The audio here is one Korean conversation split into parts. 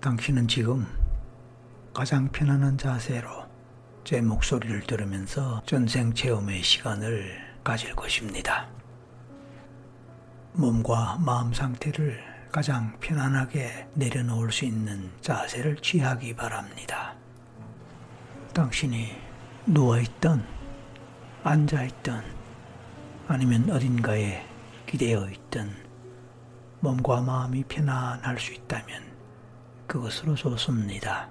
당신은 지금 가장 편안한 자세로 제 목소리를 들으면서 전생 체험의 시간을 가질 것입니다. 몸과 마음 상태를 가장 편안하게 내려놓을 수 있는 자세를 취하기 바랍니다. 당신이 누워있던, 앉아있던, 아니면 어딘가에 기대어 있던 몸과 마음이 편안할 수 있다면 그것으로 좋습니다.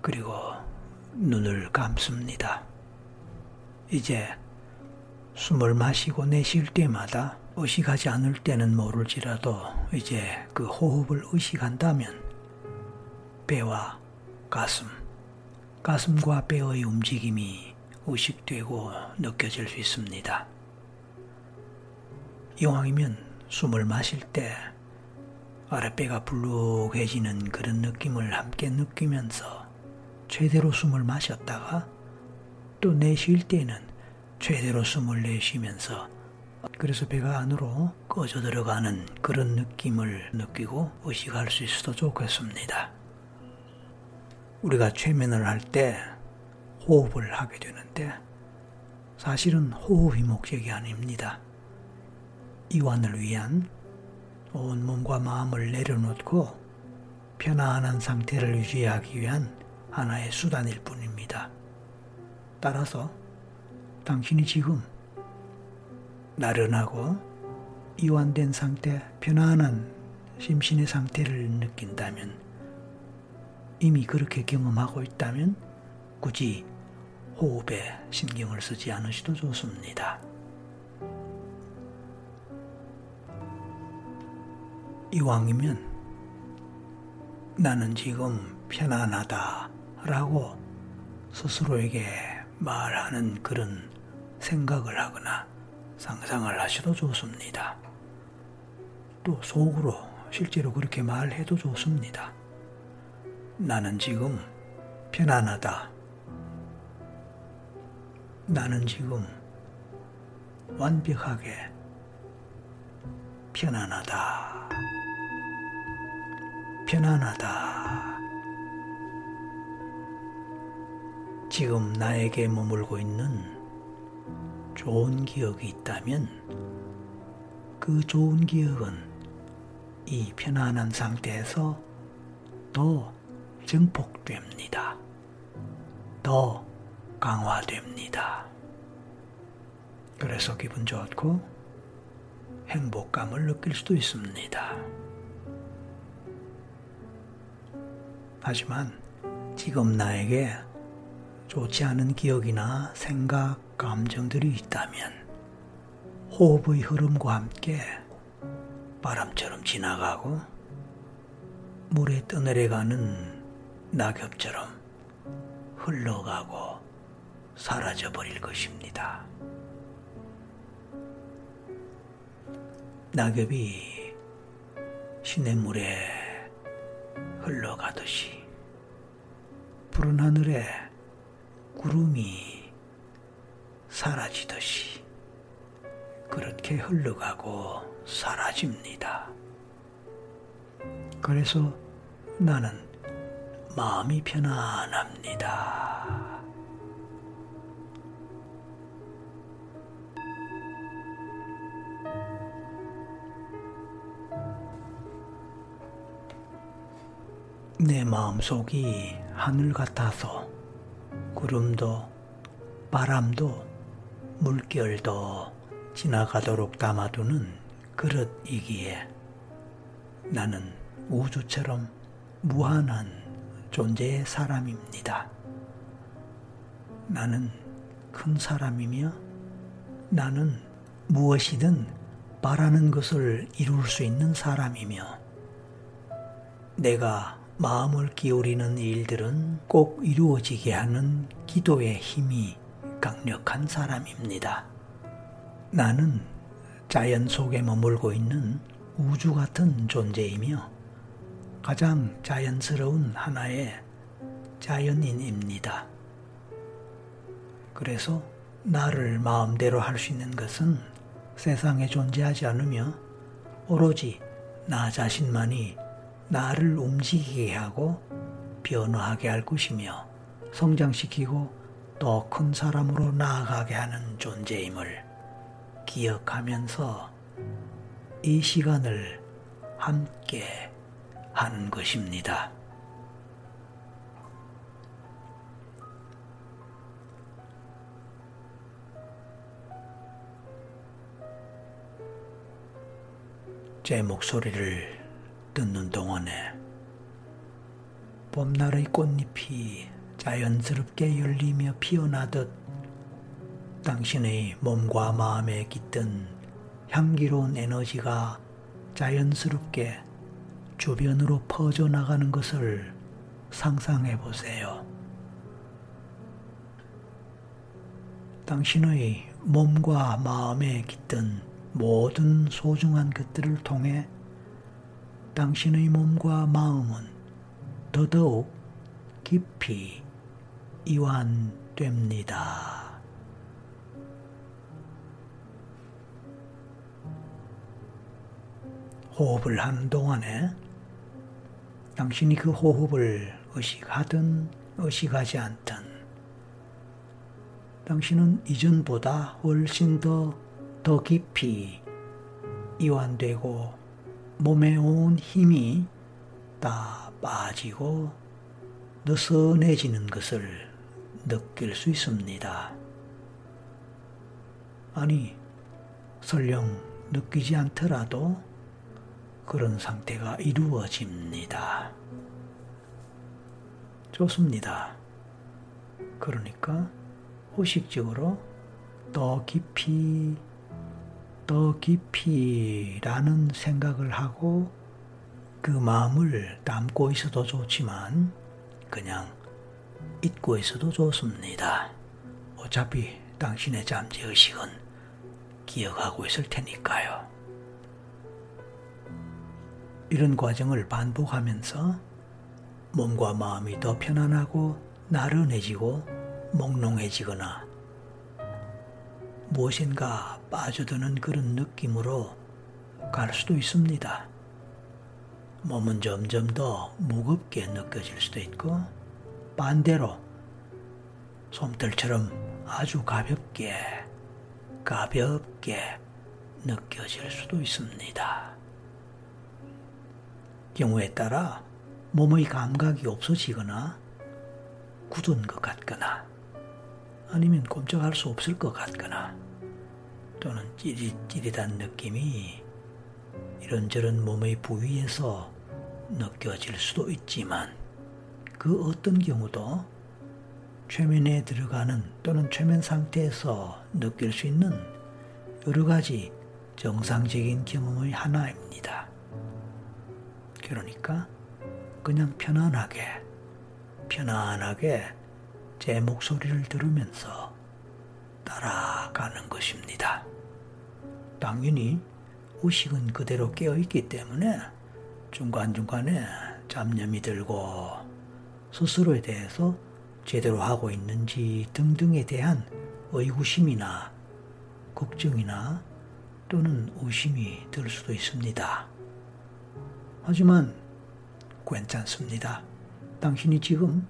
그리고 눈을 감습니다. 이제 숨을 마시고 내쉴 때마다 의식하지 않을 때는 모를지라도 이제 그 호흡을 의식한다면 배와 가슴, 가슴과 배의 움직임이 의식되고 느껴질 수 있습니다. 이왕이면 숨을 마실 때 아랫배가 불룩해지는 그런 느낌을 함께 느끼면서 최대로 숨을 마셨다가 또 내쉴 때는 최대로 숨을 내쉬면서 그래서 배가 안으로 꺼져 들어가는 그런 느낌을 느끼고 의식할 수 있어도 좋겠습니다. 우리가 최면을 할 때 호흡을 하게 되는데 사실은 호흡이 목적이 아닙니다. 이완을 위한 온 몸과 마음을 내려놓고 편안한 상태를 유지하기 위한 하나의 수단일 뿐입니다. 따라서 당신이 지금 나른하고 이완된 상태, 편안한 심신의 상태를 느낀다면 이미 그렇게 경험하고 있다면 굳이 호흡에 신경을 쓰지 않으셔도 좋습니다. 이왕이면 나는 지금 편안하다 라고 스스로에게 말하는 그런 생각을 하거나 상상을 하셔도 좋습니다. 또 속으로 실제로 그렇게 말해도 좋습니다. 나는 지금 편안하다. 나는 지금 완벽하게 편안하다. 편안하다. 지금 나에게 머물고 있는 좋은 기억이 있다면 그 좋은 기억은 이 편안한 상태에서 더 증폭됩니다. 더 강화됩니다. 그래서 기분 좋고 행복감을 느낄 수도 있습니다. 하지만 지금 나에게 좋지 않은 기억이나 생각, 감정들이 있다면 호흡의 흐름과 함께 바람처럼 지나가고 물에 떠내려가는 낙엽처럼 흘러가고 사라져 버릴 것입니다. 낙엽이 시냇물에 흘러가듯이 푸른 하늘에 구름이 사라지듯이 그렇게 흘러가고 사라집니다. 그래서 나는 마음이 편안합니다. 내 마음속이 하늘 같아서 구름도 바람도 물결도 지나가도록 담아두는 그릇이기에 나는 우주처럼 무한한 존재의 사람입니다. 나는 큰 사람이며 나는 무엇이든 바라는 것을 이룰 수 있는 사람이며 내가 마음을 기울이는 일들은 꼭 이루어지게 하는 기도의 힘이 강력한 사람입니다. 나는 자연 속에 머물고 있는 우주 같은 존재이며 가장 자연스러운 하나의 자연인입니다. 그래서 나를 마음대로 할 수 있는 것은 세상에 존재하지 않으며 오로지 나 자신만이 나를 움직이게 하고 변화하게 할 것이며 성장시키고 더 큰 사람으로 나아가게 하는 존재임을 기억하면서 이 시간을 함께 하는 것입니다. 제 목소리를 듣는 동안에 봄날의 꽃잎이 자연스럽게 열리며 피어나듯 당신의 몸과 마음에 깃든 향기로운 에너지가 자연스럽게 주변으로 퍼져나가는 것을 상상해 보세요. 당신의 몸과 마음에 깃든 모든 소중한 것들을 통해 당신의 몸과 마음은 더더욱 깊이 이완됩니다. 호흡을 하는 동안에 당신이 그 호흡을 의식하든 의식하지 않든 당신은 이전보다 훨씬 더 더 깊이 이완되고 몸에 온 힘이 다 빠지고 느슨해지는 것을 느낄 수 있습니다. 아니, 설령 느끼지 않더라도 그런 상태가 이루어집니다. 좋습니다. 그러니까 의식적으로 더 깊이 더 깊이라는 생각을 하고 그 마음을 담고 있어도 좋지만 그냥 잊고 있어도 좋습니다. 어차피 당신의 잠재의식은 기억하고 있을 테니까요. 이런 과정을 반복하면서 몸과 마음이 더 편안하고 나른해지고 몽롱해지거나 무엇인가 빠져드는 그런 느낌으로 갈 수도 있습니다. 몸은 점점 더 무겁게 느껴질 수도 있고 반대로 솜털처럼 아주 가볍게 가볍게 느껴질 수도 있습니다. 경우에 따라 몸의 감각이 없어지거나 굳은 것 같거나 아니면 꼼짝할 수 없을 것 같거나 또는 찌릿찌릿한 느낌이 이런저런 몸의 부위에서 느껴질 수도 있지만 그 어떤 경우도 최면에 들어가는 또는 최면 상태에서 느낄 수 있는 여러 가지 정상적인 경험의 하나입니다. 그러니까 그냥 편안하게, 편안하게 제 목소리를 들으면서 따라가는 것입니다. 당연히 의식은 그대로 깨어있기 때문에 중간중간에 잡념이 들고 스스로에 대해서 제대로 하고 있는지 등등에 대한 의구심이나 걱정이나 또는 의심이 들 수도 있습니다. 하지만 괜찮습니다. 당신이 지금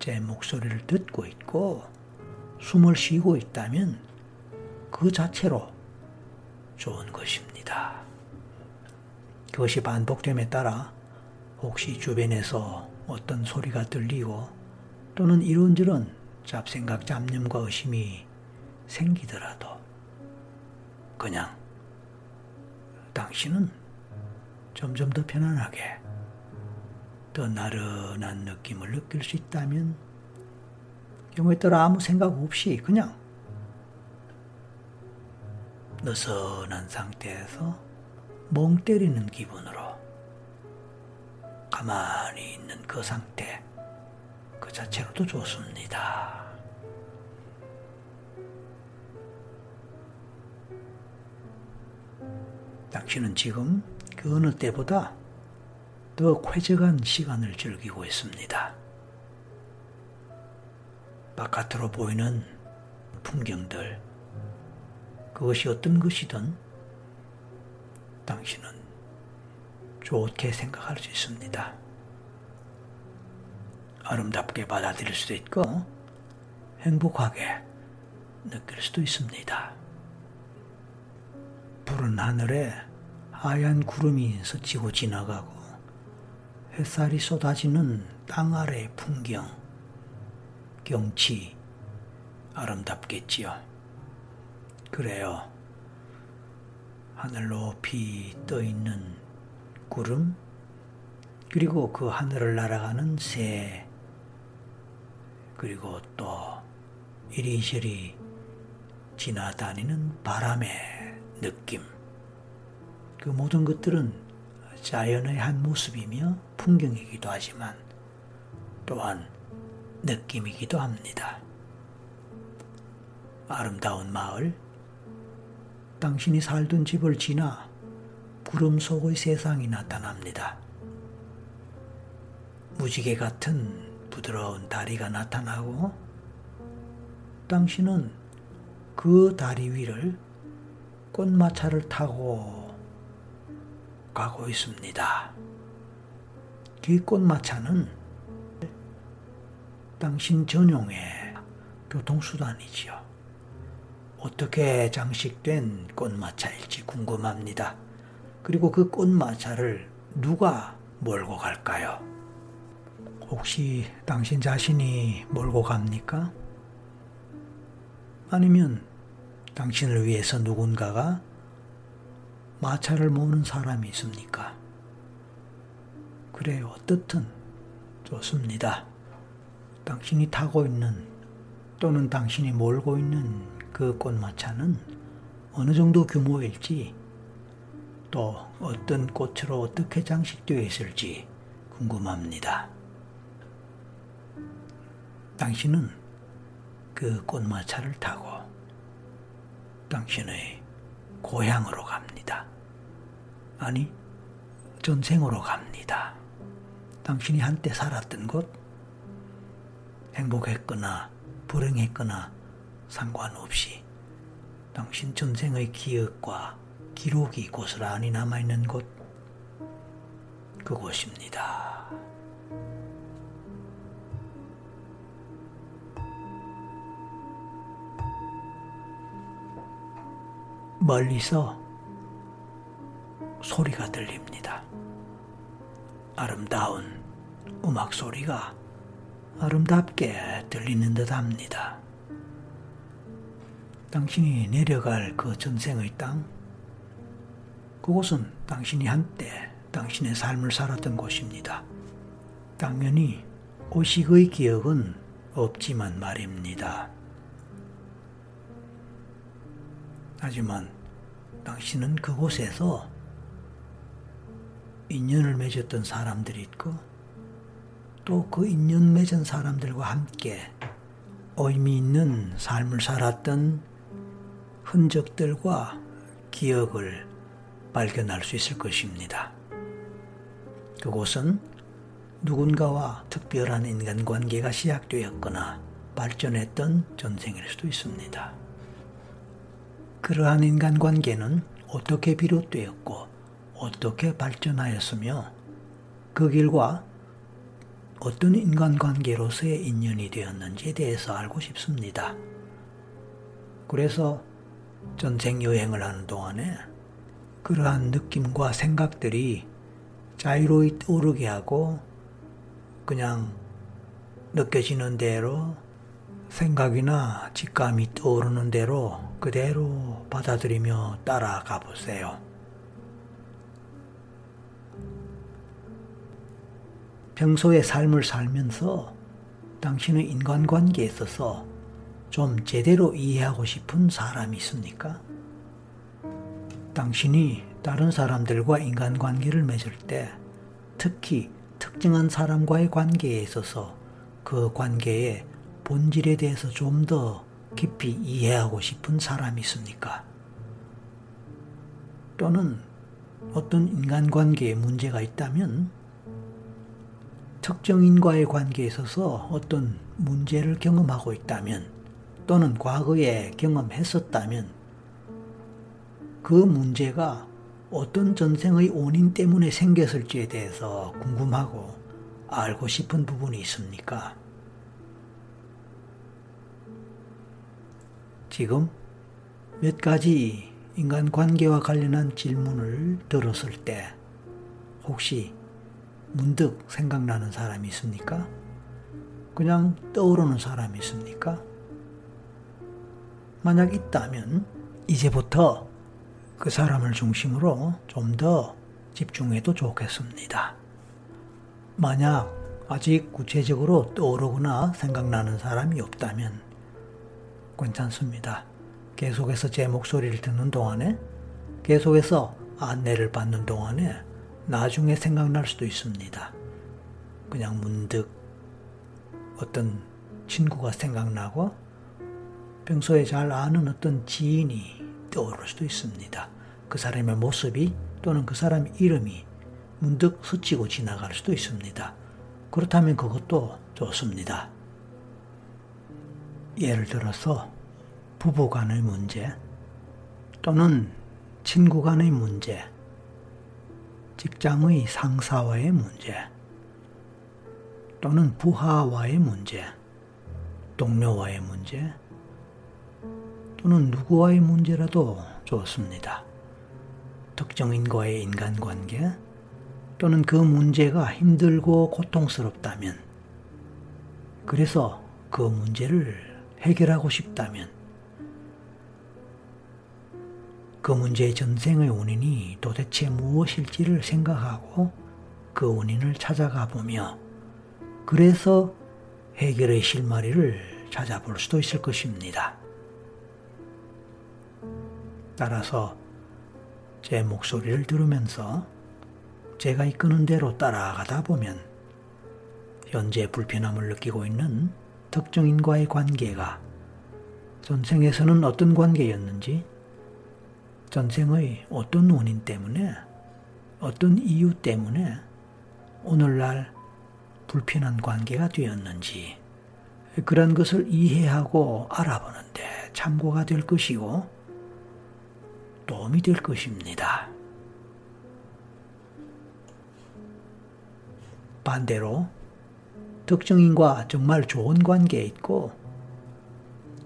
제 목소리를 듣고 있고 숨을 쉬고 있다면 그 자체로 좋은 것입니다. 그것이 반복됨에 따라 혹시 주변에서 어떤 소리가 들리고 또는 이런저런 잡생각, 잡념과 의심이 생기더라도 그냥 당신은 점점 더 편안하게 더 나른한 느낌을 느낄 수 있다면 경우에 따라 아무 생각 없이 그냥 느슨한 상태에서 멍 때리는 기분으로 가만히 있는 그 상태 그 자체로도 좋습니다. 당신은 지금 그 어느 때보다 더 쾌적한 시간을 즐기고 있습니다. 바깥으로 보이는 풍경들, 그것이 어떤 것이든 당신은 좋게 생각할 수 있습니다. 아름답게 받아들일 수도 있고 행복하게 느낄 수도 있습니다. 푸른 하늘에 하얀 구름이 스치고 지나가고 햇살이 쏟아지는 땅 아래 풍경, 경치 아름답겠지요. 그래요. 하늘 높이 떠 있는 구름, 그리고 그 하늘을 날아가는 새, 그리고 또 이리저리 지나다니는 바람의 느낌. 그 모든 것들은 자연의 한 모습이며 풍경이기도 하지만 또한 느낌이기도 합니다. 아름다운 마을, 당신이 살던 집을 지나 구름 속의 세상이 나타납니다. 무지개 같은 부드러운 다리가 나타나고 당신은 그 다리 위를 꽃마차를 타고 가고 있습니다. 그 꽃마차는 당신 전용의 교통수단이지요. 어떻게 장식된 꽃마차일지 궁금합니다. 그리고 그 꽃마차를 누가 몰고 갈까요? 혹시 당신 자신이 몰고 갑니까? 아니면 당신을 위해서 누군가가 마차를 모는 사람이 있습니까? 그래요. 어떻든 좋습니다. 당신이 타고 있는 또는 당신이 몰고 있는 그 꽃마차는 어느 정도 규모일지 또 어떤 꽃으로 어떻게 장식되어 있을지 궁금합니다. 당신은 그 꽃마차를 타고 당신의 고향으로 갑니다. 아니, 전생으로 갑니다. 당신이 한때 살았던 곳, 행복했거나 불행했거나 상관없이 당신 전생의 기억과 기록이 고스란히 남아있는 곳, 그곳입니다. 멀리서 소리가 들립니다. 아름다운 음악 소리가 아름답게 들리는 듯 합니다. 당신이 내려갈 그 전생의 땅, 그곳은 당신이 한때 당신의 삶을 살았던 곳입니다. 당연히 오식의 기억은 없지만 말입니다. 하지만 당신은 그곳에서 인연을 맺었던 사람들이 있고 또 그 인연 맺은 사람들과 함께 의미 있는 삶을 살았던 흔적들과 기억을 발견할 수 있을 것입니다. 그곳은 누군가와 특별한 인간관계가 시작되었거나 발전했던 전생일 수도 있습니다. 그러한 인간관계는 어떻게 비롯되었고 어떻게 발전하였으며 그 길과 어떤 인간관계로서의 인연이 되었는지에 대해서 알고 싶습니다. 그래서 전생 여행을 하는 동안에 그러한 느낌과 생각들이 자유로이 떠오르게 하고 그냥 느껴지는 대로 생각이나 직감이 떠오르는 대로 그대로 받아들이며 따라가 보세요. 평소의 삶을 살면서 당신의 인간관계에 있어서 좀 제대로 이해하고 싶은 사람이 있습니까? 당신이 다른 사람들과 인간관계를 맺을 때 특히 특정한 사람과의 관계에 있어서 그 관계에 본질에 대해서 좀 더 깊이 이해하고 싶은 사람이 있습니까? 또는 어떤 인간관계에 문제가 있다면 특정인과의 관계에 있어서 어떤 문제를 경험하고 있다면 또는 과거에 경험했었다면 그 문제가 어떤 전생의 원인 때문에 생겼을지에 대해서 궁금하고 알고 싶은 부분이 있습니까? 지금 몇 가지 인간 관계와 관련한 질문을 들었을 때 혹시 문득 생각나는 사람이 있습니까? 그냥 떠오르는 사람이 있습니까? 만약 있다면 이제부터 그 사람을 중심으로 좀 더 집중해도 좋겠습니다. 만약 아직 구체적으로 떠오르거나 생각나는 사람이 없다면 괜찮습니다. 계속해서 제 목소리를 듣는 동안에 계속해서 안내를 받는 동안에 나중에 생각날 수도 있습니다. 그냥 문득 어떤 친구가 생각나고 평소에 잘 아는 어떤 지인이 떠오를 수도 있습니다. 그 사람의 모습이 또는 그 사람의 이름이 문득 스치고 지나갈 수도 있습니다. 그렇다면 그것도 좋습니다. 예를 들어서 부부 간의 문제 또는 친구 간의 문제, 직장의 상사와의 문제 또는 부하와의 문제, 동료와의 문제 또는 누구와의 문제라도 좋습니다. 특정인과의 인간관계 또는 그 문제가 힘들고 고통스럽다면 그래서 그 문제를 해결하고 싶다면 그 문제의 전생의 원인이 도대체 무엇일지를 생각하고 그 원인을 찾아가 보며 그래서 해결의 실마리를 찾아볼 수도 있을 것입니다. 따라서 제 목소리를 들으면서 제가 이끄는 대로 따라가다 보면 현재 불편함을 느끼고 있는 특정인과의 관계가 전생에서는 어떤 관계였는지 전생의 어떤 원인 때문에 어떤 이유 때문에 오늘날 불편한 관계가 되었는지 그런 것을 이해하고 알아보는데 참고가 될 것이고 도움이 될 것입니다. 반대로 특정인과 정말 좋은 관계에 있고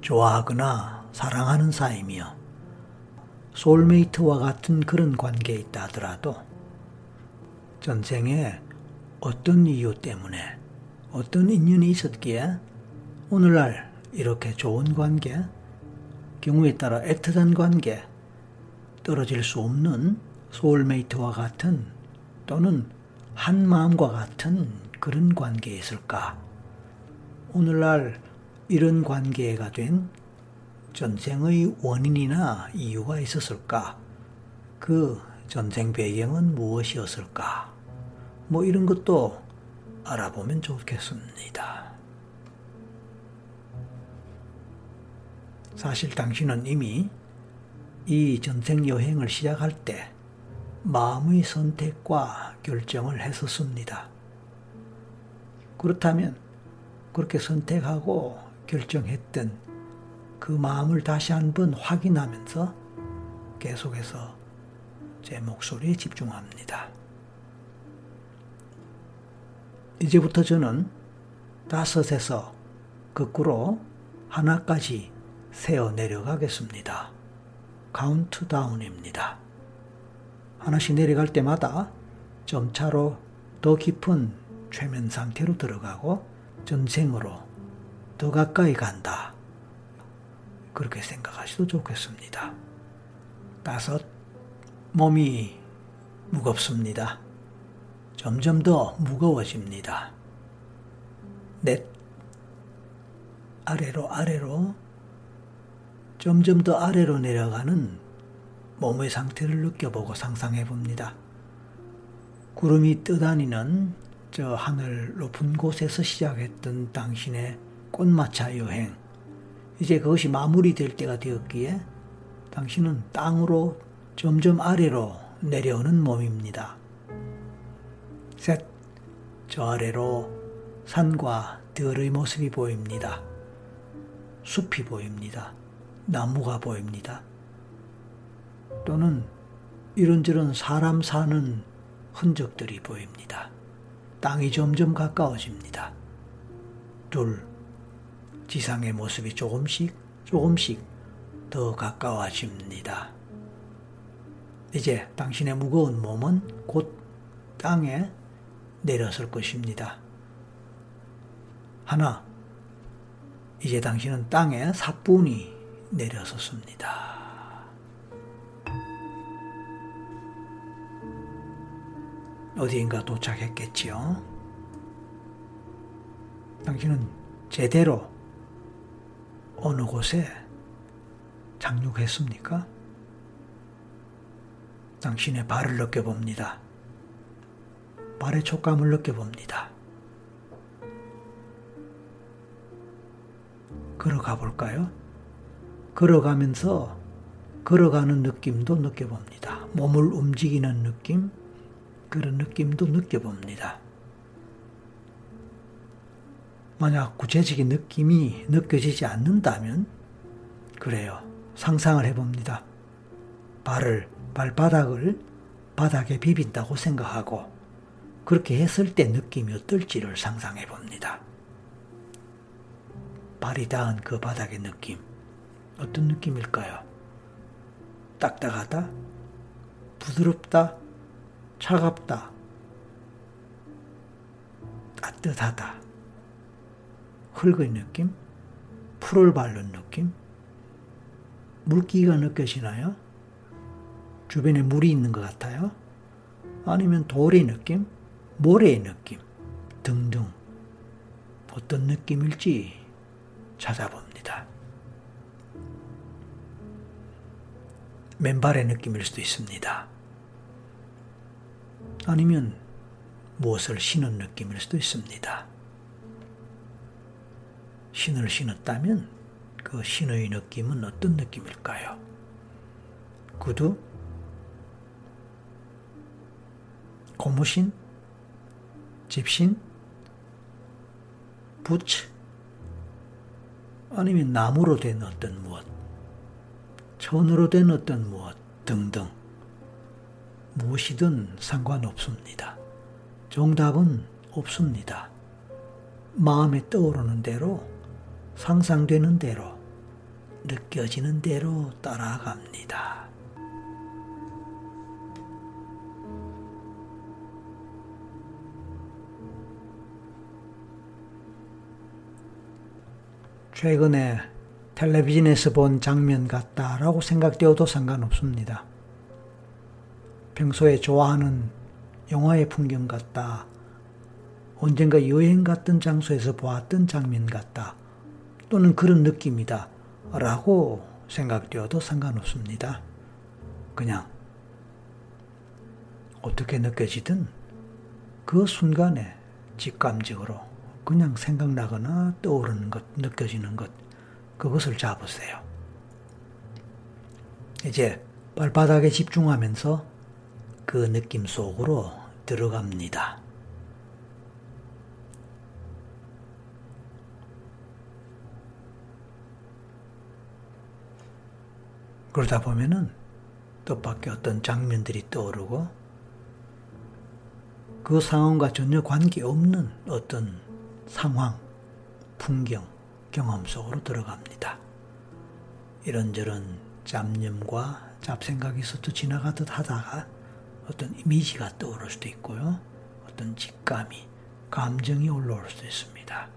좋아하거나 사랑하는 사이며 소울메이트와 같은 그런 관계에 있다 하더라도 전생에 어떤 이유 때문에 어떤 인연이 있었기에 오늘날 이렇게 좋은 관계, 경우에 따라 애틋한 관계, 떨어질 수 없는 소울메이트와 같은 또는 한 마음과 같은 그런 관계에 있을까? 오늘날 이런 관계가 된 전생의 원인이나 이유가 있었을까? 그 전생 배경은 무엇이었을까? 뭐 이런 것도 알아보면 좋겠습니다. 사실 당신은 이미 이 전생 여행을 시작할 때 마음의 선택과 결정을 했었습니다. 그렇다면 그렇게 선택하고 결정했던 그 마음을 다시 한번 확인하면서 계속해서 제 목소리에 집중합니다. 이제부터 저는 다섯에서 거꾸로 하나까지 세어 내려가겠습니다. 카운트다운입니다. 하나씩 내려갈 때마다 점차로 더 깊은 최면 상태로 들어가고 전생으로 더 가까이 간다. 그렇게 생각하셔도 좋겠습니다. 다섯, 몸이 무겁습니다. 점점 더 무거워집니다. 넷, 아래로 아래로 점점 더 아래로 내려가는 몸의 상태를 느껴보고 상상해 봅니다. 구름이 떠다니는 저 하늘 높은 곳에서 시작했던 당신의 꽃마차 여행. 이제 그것이 마무리될 때가 되었기에 당신은 땅으로 점점 아래로 내려오는 몸입니다. 셋, 저 아래로 산과 들의 모습이 보입니다. 숲이 보입니다. 나무가 보입니다. 또는 이런저런 사람 사는 흔적들이 보입니다. 땅이 점점 가까워집니다. 둘, 지상의 모습이 조금씩 조금씩 더 가까워집니다. 이제 당신의 무거운 몸은 곧 땅에 내렸을 것입니다. 하나, 이제 당신은 땅에 사뿐히 내려섰습니다. 어디인가 도착했겠지요. 당신은 제대로 어느 곳에 착륙했습니까? 당신의 발을 느껴봅니다. 발의 촉감을 느껴봅니다. 걸어가 볼까요? 걸어가면서 걸어가는 느낌도 느껴봅니다. 몸을 움직이는 느낌, 그런 느낌도 느껴봅니다. 만약 구체적인 느낌이 느껴지지 않는다면, 그래요. 상상을 해봅니다. 발을, 발바닥을 바닥에 비빈다고 생각하고, 그렇게 했을 때 느낌이 어떨지를 상상해 봅니다. 발이 닿은 그 바닥의 느낌, 어떤 느낌일까요? 딱딱하다? 부드럽다? 차갑다? 따뜻하다? 흙의 느낌? 풀을 바른 느낌? 물기가 느껴지나요? 주변에 물이 있는 것 같아요? 아니면 돌의 느낌? 모래의 느낌? 등등. 어떤 느낌일지 찾아봅니다. 맨발의 느낌일 수도 있습니다. 아니면 무엇을 신은 느낌일 수도 있습니다. 신을 신었다면 그 신의 느낌은 어떤 느낌일까요? 구두? 고무신? 집신? 부츠? 아니면 나무로 된 어떤 무엇, 천으로 된 어떤 무엇 등등 무엇이든 상관없습니다. 정답은 없습니다. 마음에 떠오르는 대로, 상상되는 대로, 느껴지는 대로 따라갑니다. 최근에 텔레비전에서 본 장면 같다라고 생각되어도 상관없습니다. 평소에 좋아하는 영화의 풍경 같다. 언젠가 여행 갔던 장소에서 보았던 장면 같다. 또는 그런 느낌이다. 라고 생각되어도 상관없습니다. 그냥 어떻게 느껴지든 그 순간에 직감적으로 그냥 생각나거나 떠오르는 것, 느껴지는 것, 그것을 잡으세요. 이제 발바닥에 집중하면서 그 느낌 속으로 들어갑니다. 그러다 보면은 뜻밖의 어떤 장면들이 떠오르고 그 상황과 전혀 관계없는 어떤 상황, 풍경, 경험 속으로 들어갑니다. 이런저런 잡념과 잡생각이 스쳐 지나가듯 하다가 어떤 이미지가 떠오를 수도 있고요. 어떤 직감이, 감정이 올라올 수도 있습니다.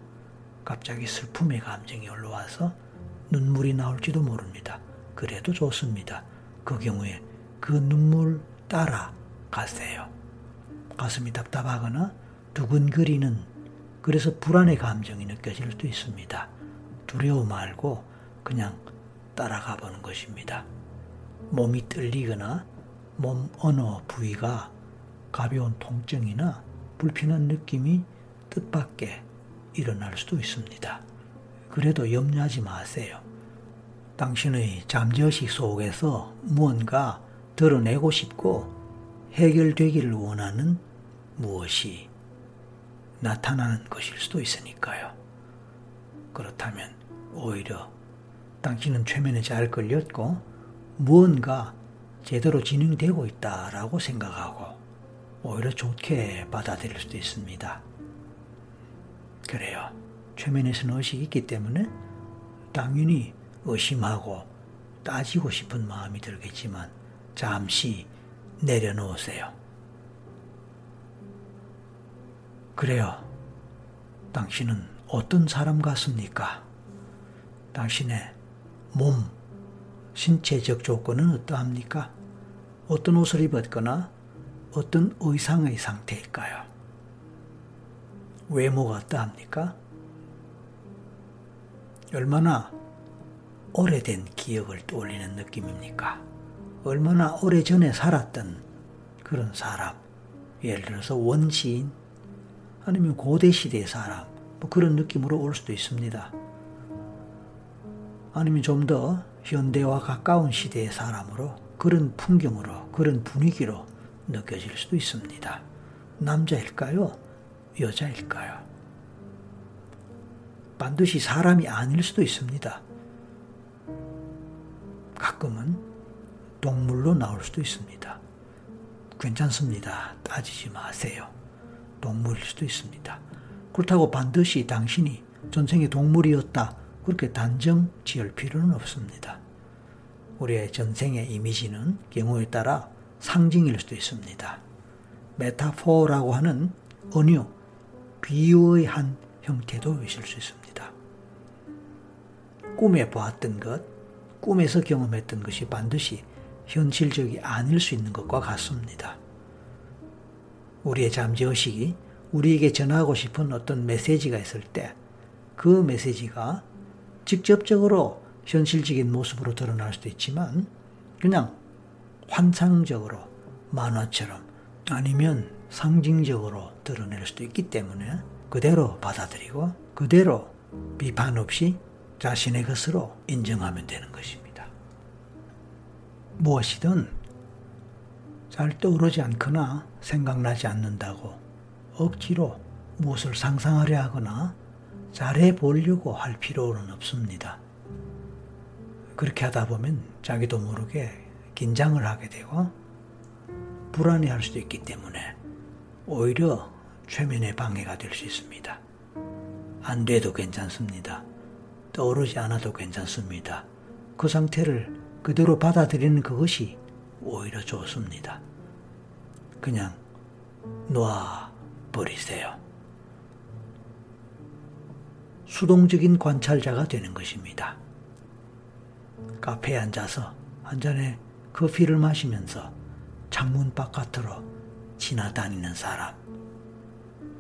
갑자기 슬픔의 감정이 올라와서 눈물이 나올지도 모릅니다. 그래도 좋습니다. 그 경우에 그 눈물 따라 가세요. 가슴이 답답하거나 두근거리는 그래서 불안의 감정이 느껴질 수도 있습니다. 두려워 말고 그냥 따라가 보는 것입니다. 몸이 떨리거나 몸 어느 부위가 가벼운 통증이나 불편한 느낌이 뜻밖의 일어날 수도 있습니다. 그래도 염려하지 마세요. 당신의 잠재의식 속에서 무언가 드러내고 싶고 해결되기를 원하는 무엇이 나타나는 것일 수도 있으니까요. 그렇다면 오히려 당신은 최면에 잘 걸렸고 무언가 제대로 진행되고 있다라고 생각하고 오히려 좋게 받아들일 수도 있습니다. 그래요. 최면에서는 의식이 있기 때문에 당연히 의심하고 따지고 싶은 마음이 들겠지만 잠시 내려놓으세요. 그래요. 당신은 어떤 사람 같습니까? 당신의 몸, 신체적 조건은 어떠합니까? 어떤 옷을 입었거나 어떤 의상의 상태일까요? 외모가 어떠합니까? 얼마나 오래된 기억을 떠올리는 느낌입니까? 얼마나 오래전에 살았던 그런 사람, 예를 들어서 원시인, 아니면 고대 시대의 사람, 뭐 그런 느낌으로 올 수도 있습니다. 아니면 좀 더 현대와 가까운 시대의 사람으로 그런 풍경으로, 그런 분위기로 느껴질 수도 있습니다. 남자일까요? 여자일까요? 반드시 사람이 아닐 수도 있습니다. 가끔은 동물로 나올 수도 있습니다. 괜찮습니다. 따지지 마세요. 동물일 수도 있습니다. 그렇다고 반드시 당신이 전생에 동물이었다. 그렇게 단정 지을 필요는 없습니다. 우리의 전생의 이미지는 경우에 따라 상징일 수도 있습니다. 메타포라고 하는 은유, 비유의 한 형태도 있을 수 있습니다. 꿈에 보았던 것, 꿈에서 경험했던 것이 반드시 현실적이 아닐 수 있는 것과 같습니다. 우리의 잠재의식이 우리에게 전하고 싶은 어떤 메시지가 있을 때 그 메시지가 직접적으로 현실적인 모습으로 드러날 수도 있지만 그냥 환상적으로 만화처럼 아니면 상징적으로 드러낼 수도 있기 때문에 그대로 받아들이고 그대로 비판 없이 자신의 것으로 인정하면 되는 것입니다. 무엇이든 잘 떠오르지 않거나 생각나지 않는다고 억지로 무엇을 상상하려 하거나 잘해 보려고 할 필요는 없습니다. 그렇게 하다 보면 자기도 모르게 긴장을 하게 되고 불안해 할 수도 있기 때문에 오히려 최면의 방해가 될 수 있습니다. 안 돼도 괜찮습니다. 떠오르지 않아도 괜찮습니다. 그 상태를 그대로 받아들이는 그것이 오히려 좋습니다. 그냥 놓아 버리세요. 수동적인 관찰자가 되는 것입니다. 카페에 앉아서 한 잔의 커피를 마시면서 창문 바깥으로 지나다니는 사람,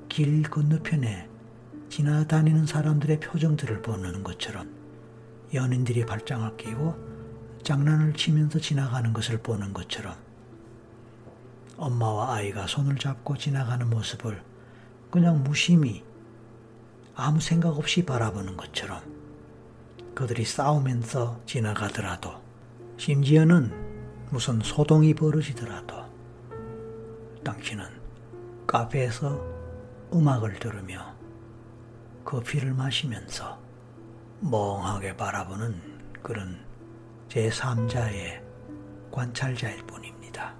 길 건너편에 지나다니는 사람들의 표정들을 보는 것처럼 연인들이 발장을 끼고 장난을 치면서 지나가는 것을 보는 것처럼 엄마와 아이가 손을 잡고 지나가는 모습을 그냥 무심히 아무 생각 없이 바라보는 것처럼 그들이 싸우면서 지나가더라도 심지어는 무슨 소동이 벌어지더라도 당신은 카페에서 음악을 들으며 커피를 마시면서 멍하게 바라보는 그런 제3자의 관찰자일 뿐입니다.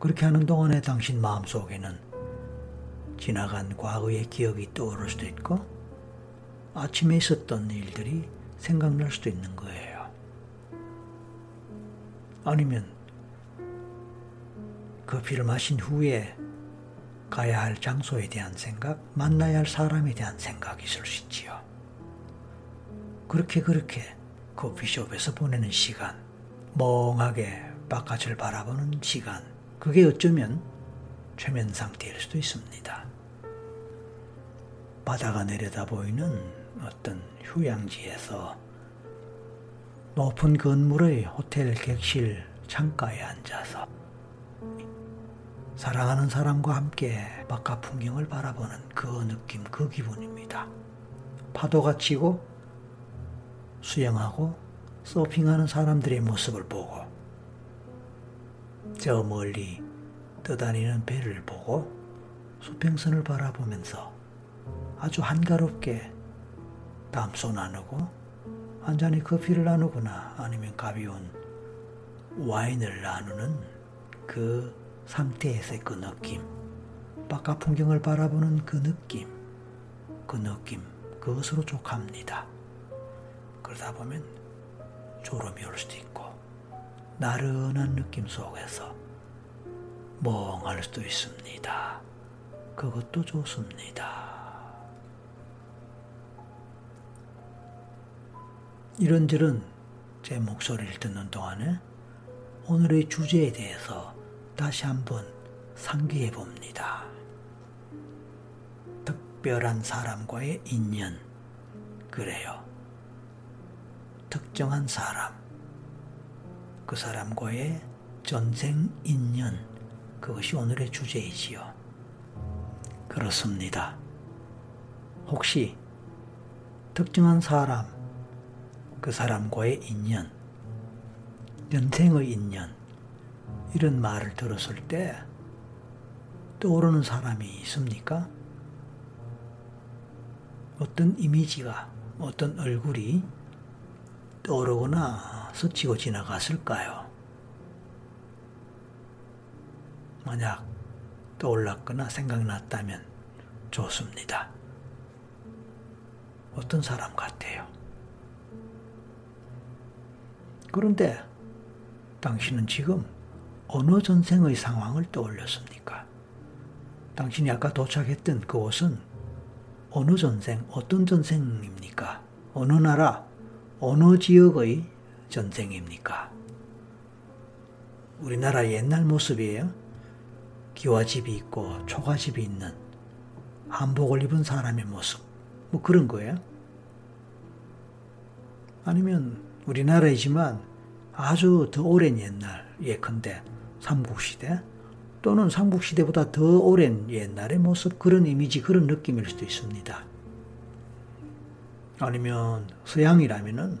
그렇게 하는 동안에 당신 마음속에는 지나간 과거의 기억이 떠오를 수도 있고 아침에 있었던 일들이 생각날 수도 있는 거예요. 아니면 커피를 마신 후에 가야 할 장소에 대한 생각, 만나야 할 사람에 대한 생각이 있을 수 있지요. 그렇게 그렇게 커피숍에서 보내는 시간, 멍하게 바깥을 바라보는 시간, 그게 어쩌면 최면 상태일 수도 있습니다. 바다가 내려다 보이는 어떤 휴양지에서 높은 건물의 호텔 객실 창가에 앉아서 사랑하는 사람과 함께 바깥 풍경을 바라보는 그 느낌, 그 기분입니다. 파도가 치고 수영하고 서핑하는 사람들의 모습을 보고 저 멀리 떠다니는 배를 보고 수평선을 바라보면서 아주 한가롭게 담소 나누고 한 잔의 커피를 나누거나 아니면 가벼운 와인을 나누는 그 상태에서의 그 느낌, 바깥 풍경을 바라보는 그 느낌, 그 느낌, 그것으로 족합니다. 그러다 보면 졸음이 올 수도 있고, 나른한 느낌 속에서 멍할 수도 있습니다. 그것도 좋습니다. 이런저런 제 목소리를 듣는 동안에 오늘의 주제에 대해서 다시 한번 상기해 봅니다. 특별한 사람과의 인연. 그래요. 특정한 사람. 그 사람과의 전생 인연. 그것이 오늘의 주제이지요. 그렇습니다. 혹시 특정한 사람, 그 사람과의 인연, 연생의 인연, 이런 말을 들었을 때 떠오르는 사람이 있습니까? 어떤 이미지가, 어떤 얼굴이 떠오르거나 스치고 지나갔을까요? 만약 떠올랐거나 생각났다면 좋습니다. 어떤 사람 같아요? 그런데 당신은 지금 어느 전생의 상황을 떠올렸습니까? 당신이 아까 도착했던 그곳은 어느 전생, 어떤 전생입니까? 어느 나라, 어느 지역의 전생입니까? 우리나라 옛날 모습이에요. 기와집이 있고 초가집이 있는 한복을 입은 사람의 모습. 뭐 그런 거예요. 아니면 우리나라이지만 아주 더 오랜 옛날 예컨대 삼국시대 또는 삼국시대보다 더 오랜 옛날의 모습 그런 이미지 그런 느낌일 수도 있습니다. 아니면 서양이라면은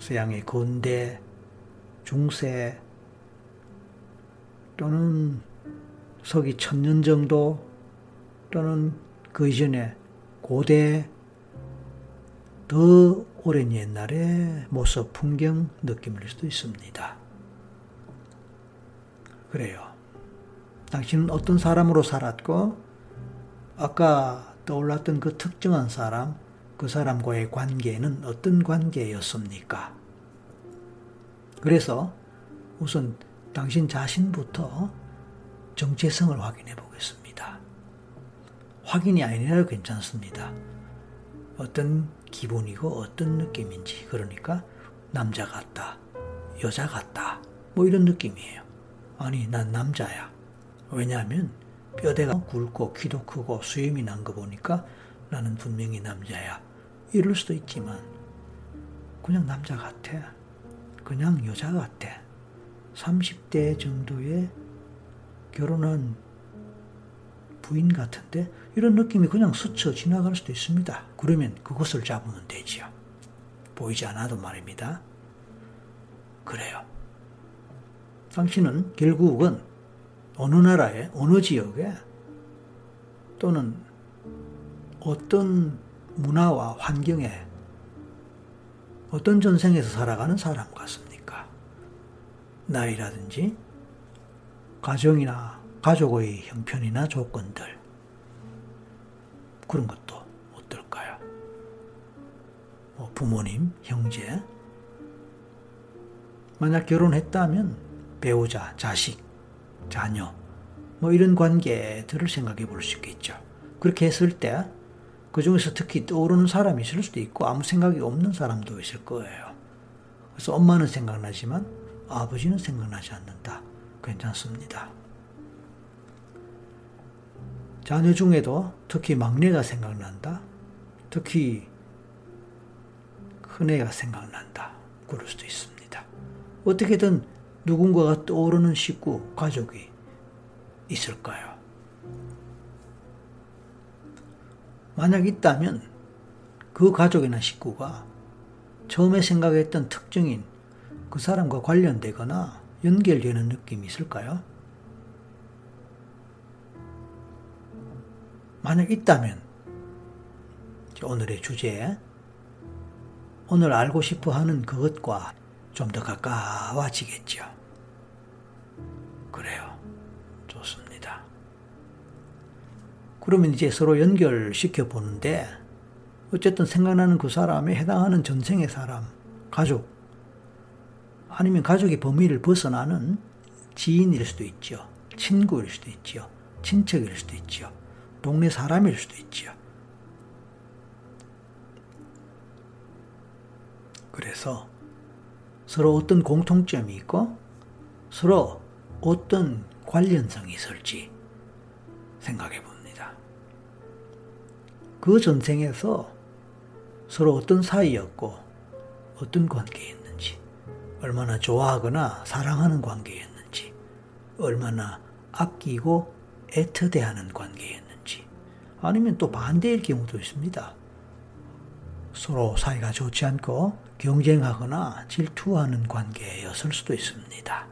서양의 근대, 중세 또는 서기 천년 정도 또는 그 이전에 고대 더 오랜 옛날의 모습, 풍경 느낌일 수도 있습니다. 그래요. 당신은 어떤 사람으로 살았고, 아까 떠올랐던 그 특정한 사람, 그 사람과의 관계는 어떤 관계였습니까? 그래서 우선 당신 자신부터 정체성을 확인해 보겠습니다. 확인이 아니라도 괜찮습니다. 어떤 기분이고 어떤 느낌인지 그러니까 남자 같다, 여자 같다 뭐 이런 느낌이에요. 아니 난 남자야. 왜냐하면 뼈대가 굵고 키도 크고 수염이 난 거 보니까 나는 분명히 남자야. 이럴 수도 있지만 그냥 남자 같아. 그냥 여자 같아. 30대 정도의 결혼한 부인 같은데 이런 느낌이 그냥 스쳐 지나갈 수도 있습니다. 그러면 그것을 잡으면 되지요. 보이지 않아도 말입니다. 그래요. 당신은 결국은 어느 나라에, 어느 지역에 또는 어떤 문화와 환경에 어떤 전생에서 살아가는 사람 같습니까? 나이라든지 가정이나 가족의 형편이나 조건들 그런 것도? 뭐 부모님, 형제 만약 결혼했다면 배우자, 자식, 자녀 뭐 이런 관계들을 생각해 볼 수 있겠죠. 그렇게 했을 때 그 중에서 특히 떠오르는 사람이 있을 수도 있고 아무 생각이 없는 사람도 있을 거예요. 그래서 엄마는 생각나지만 아버지는 생각나지 않는다. 괜찮습니다. 자녀 중에도 특히 막내가 생각난다. 특히 큰애가 생각난다. 그럴 수도 있습니다. 어떻게든 누군가가 떠오르는 식구, 가족이 있을까요? 만약 있다면 그 가족이나 식구가 처음에 생각했던 특징인 그 사람과 관련되거나 연결되는 느낌이 있을까요? 만약 있다면 오늘의 주제 오늘 알고 싶어 하는 그것과 좀 더 가까워지겠죠. 그래요. 좋습니다. 그러면 이제 서로 연결시켜 보는데 어쨌든 생각나는 그 사람에 해당하는 전생의 사람, 가족, 아니면 가족의 범위를 벗어나는 지인일 수도 있죠. 친구일 수도 있죠. 친척일 수도 있죠. 동네 사람일 수도 있죠. 그래서 서로 어떤 공통점이 있고 서로 어떤 관련성이 있을지 생각해 봅니다. 그 전생에서 서로 어떤 사이였고 어떤 관계였는지, 얼마나 좋아하거나 사랑하는 관계였는지, 얼마나 아끼고 애터대하는 관계였는지, 아니면 또 반대일 경우도 있습니다. 서로 사이가 좋지 않고 경쟁하거나 질투하는 관계였을 수도 있습니다.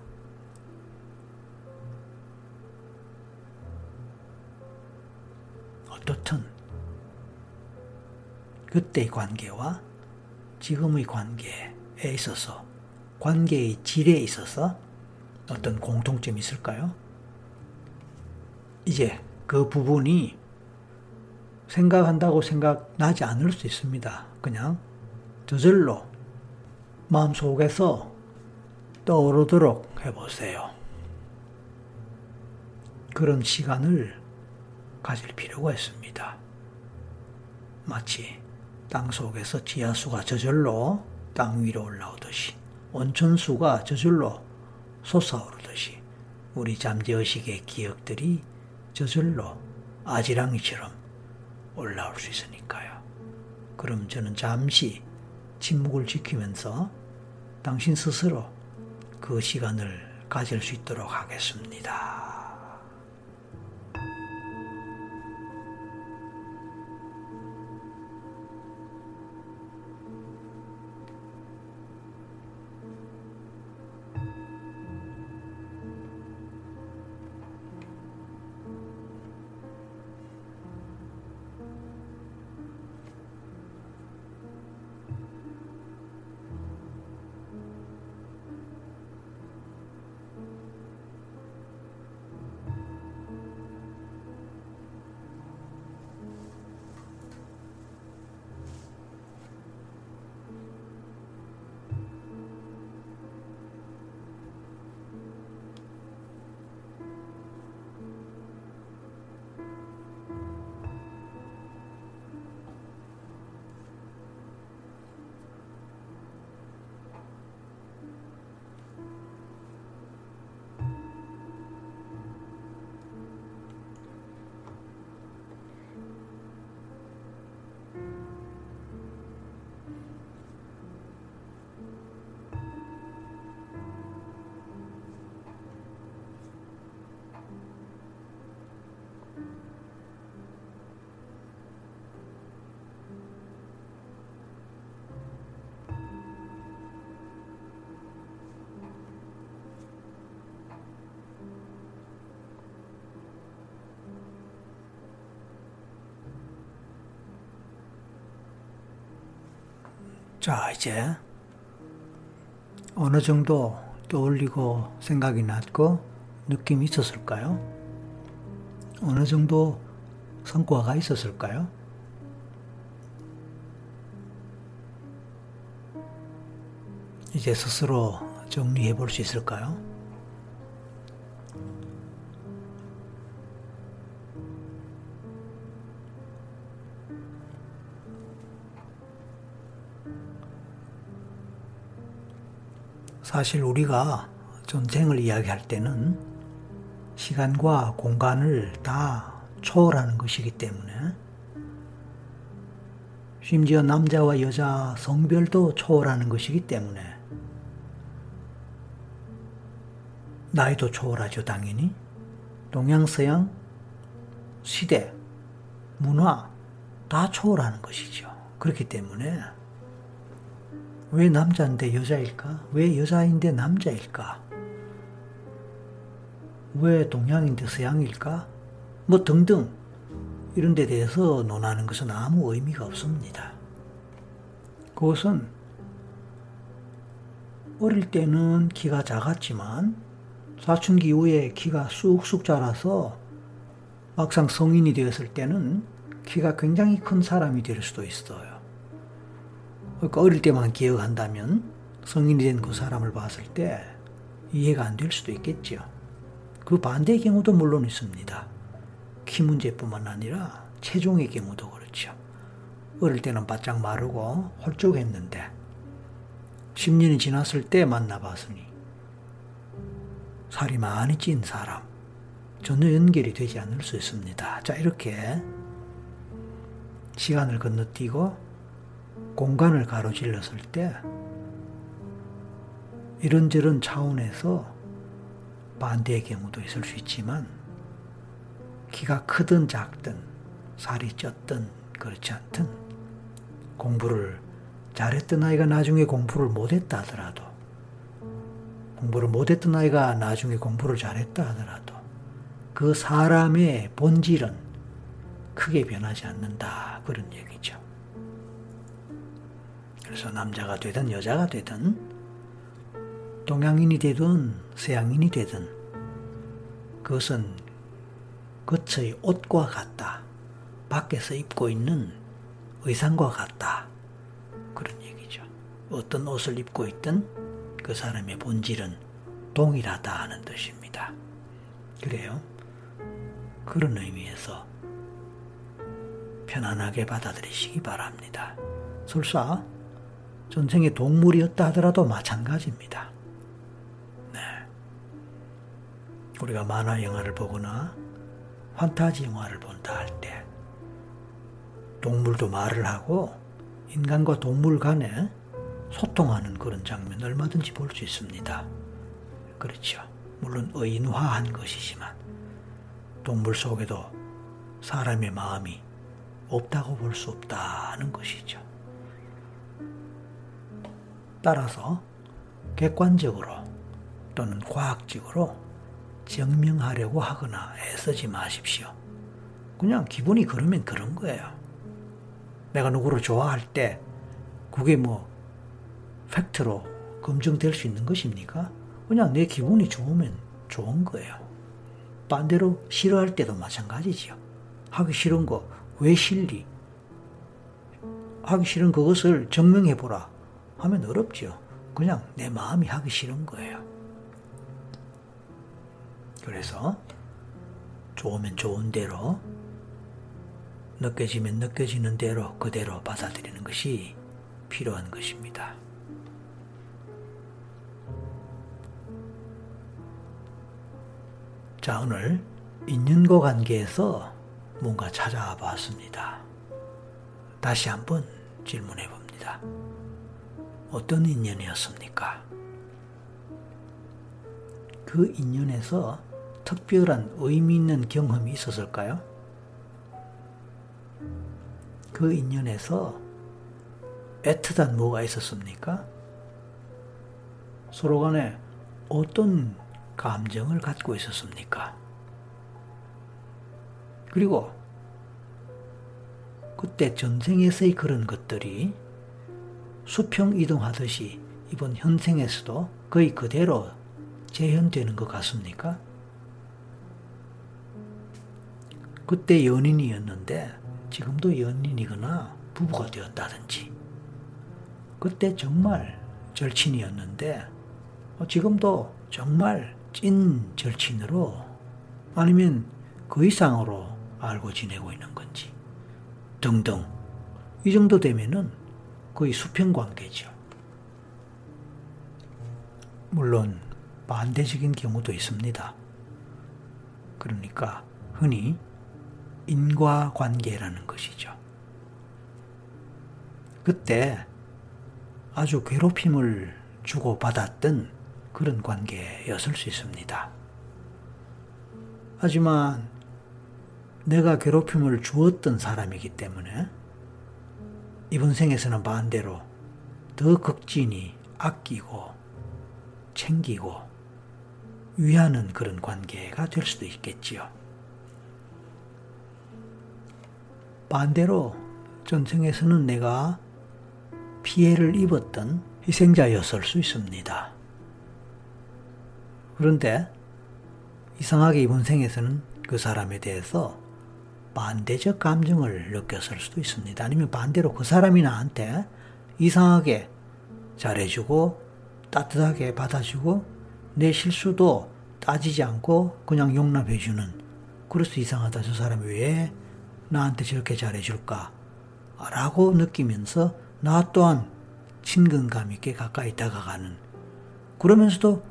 어떻든 그때의 관계와 지금의 관계에 있어서 관계의 질에 있어서 어떤 공통점이 있을까요? 이제 그 부분이 생각한다고 생각나지 않을 수 있습니다. 그냥 저절로 마음속에서 떠오르도록 해보세요. 그런 시간을 가질 필요가 있습니다. 마치 땅 속에서 지하수가 저절로 땅 위로 올라오듯이 온천수가 저절로 솟아오르듯이 우리 잠재의식의 기억들이 저절로 아지랑이처럼 올라올 수 있으니까요. 그럼 저는 잠시 침묵을 지키면서 당신 스스로 그 시간을 가질 수 있도록 하겠습니다. 자, 이제 어느 정도 떠올리고 생각이 났고 느낌이 있었을까요? 어느 정도 성과가 있었을까요? 이제 스스로 정리해 볼 수 있을까요? 사실 우리가 전쟁을 이야기할 때는 시간과 공간을 다 초월하는 것이기 때문에 심지어 남자와 여자 성별도 초월하는 것이기 때문에 나이도 초월하죠, 당연히. 동양 서양, 시대, 문화 다 초월하는 것이죠. 그렇기 때문에 왜 남자인데 여자일까? 왜 여자인데 남자일까? 왜 동양인데 서양일까? 뭐 등등 이런 데 대해서 논하는 것은 아무 의미가 없습니다. 그것은 어릴 때는 키가 작았지만 사춘기 이후에 키가 쑥쑥 자라서 막상 성인이 되었을 때는 키가 굉장히 큰 사람이 될 수도 있어요. 그러니까 어릴 때만 기억한다면 성인이 된 그 사람을 봤을 때 이해가 안 될 수도 있겠죠. 그 반대의 경우도 물론 있습니다. 키 문제뿐만 아니라 체중의 경우도 그렇죠. 어릴 때는 바짝 마르고 홀쭉했는데 10년이 지났을 때 만나봤으니 살이 많이 찐 사람 전혀 연결이 되지 않을 수 있습니다. 자 이렇게 시간을 건너뛰고 공간을 가로질렀을 때 이런저런 차원에서 반대의 경우도 있을 수 있지만 키가 크든 작든 살이 쪘든 그렇지 않든 공부를 잘했던 아이가 나중에 공부를 못했다 하더라도 공부를 못했던 아이가 나중에 공부를 잘했다 하더라도 그 사람의 본질은 크게 변하지 않는다 그런 얘기죠. 그래서 남자가 되든 여자가 되든 동양인이 되든 서양인이 되든 그것은 겉의 옷과 같다. 밖에서 입고 있는 의상과 같다. 그런 얘기죠. 어떤 옷을 입고 있든 그 사람의 본질은 동일하다 하는 뜻입니다. 그래요. 그런 의미에서 편안하게 받아들이시기 바랍니다. 설사 전생에 동물이었다 하더라도 마찬가지입니다. 우리가 만화 영화를 보거나 판타지 영화를 본다 할 때 동물도 말을 하고 인간과 동물 간에 소통하는 그런 장면 얼마든지 볼 수 있습니다. 그렇죠. 물론 의인화한 것이지만 동물 속에도 사람의 마음이 없다고 볼 수 없다는 것이죠. 따라서 객관적으로 또는 과학적으로 증명하려고 하거나 애쓰지 마십시오. 그냥 기분이 그러면 그런 거예요. 내가 누구를 좋아할 때 그게 뭐 팩트로 검증될 수 있는 것입니까? 그냥 내 기분이 좋으면 좋은 거예요. 반대로 싫어할 때도 마찬가지지요. 하기 싫은 거 왜 싫리? 하기 싫은 그것을 증명해보라 하면 어렵죠. 그냥 내 마음이 하기 싫은 거예요. 그래서 좋으면 좋은 대로 느껴지면 느껴지는 대로 그대로 받아들이는 것이 필요한 것입니다. 자, 오늘 인연과 관계에서 뭔가 찾아와 봤습니다. 다시 한번 질문해 봅니다. 어떤 인연이었습니까? 그 인연에서 특별한 의미 있는 경험이 있었을까요? 그 인연에서 애틋한 뭐가 있었습니까? 서로 간에 어떤 감정을 갖고 있었습니까? 그리고 그때 전생에서의 그런 것들이 수평 이동하듯이 이번 현생에서도 거의 그대로 재현되는 것 같습니까? 그때 연인이었는데 지금도 연인이거나 부부가 되었다든지 그때 정말 절친이었는데 지금도 정말 찐 절친으로 아니면 그 이상으로 알고 지내고 있는 건지 등등 이 정도 되면은 거의 수평 관계죠. 물론 반대적인 경우도 있습니다. 그러니까 흔히 인과관계라는 것이죠. 그때 아주 괴롭힘을 주고받았던 그런 관계였을 수 있습니다. 하지만 내가 괴롭힘을 주었던 사람이기 때문에 이번 생에서는 반대로 더 극진히 아끼고 챙기고 위하는 그런 관계가 될 수도 있겠지요. 반대로 전생에서는 내가 피해를 입었던 희생자였을 수 있습니다. 그런데 이상하게 이번 생에서는 그 사람에 대해서 반대적 감정을 느꼈을 수도 있습니다. 아니면 반대로 그 사람이 나한테 이상하게 잘해주고 따뜻하게 받아주고 내 실수도 따지지 않고 그냥 용납해주는 그래서 이상하다 저 사람이 왜 나한테 저렇게 잘해줄까 라고 느끼면서 나 또한 친근감 있게 가까이 다가가는 그러면서도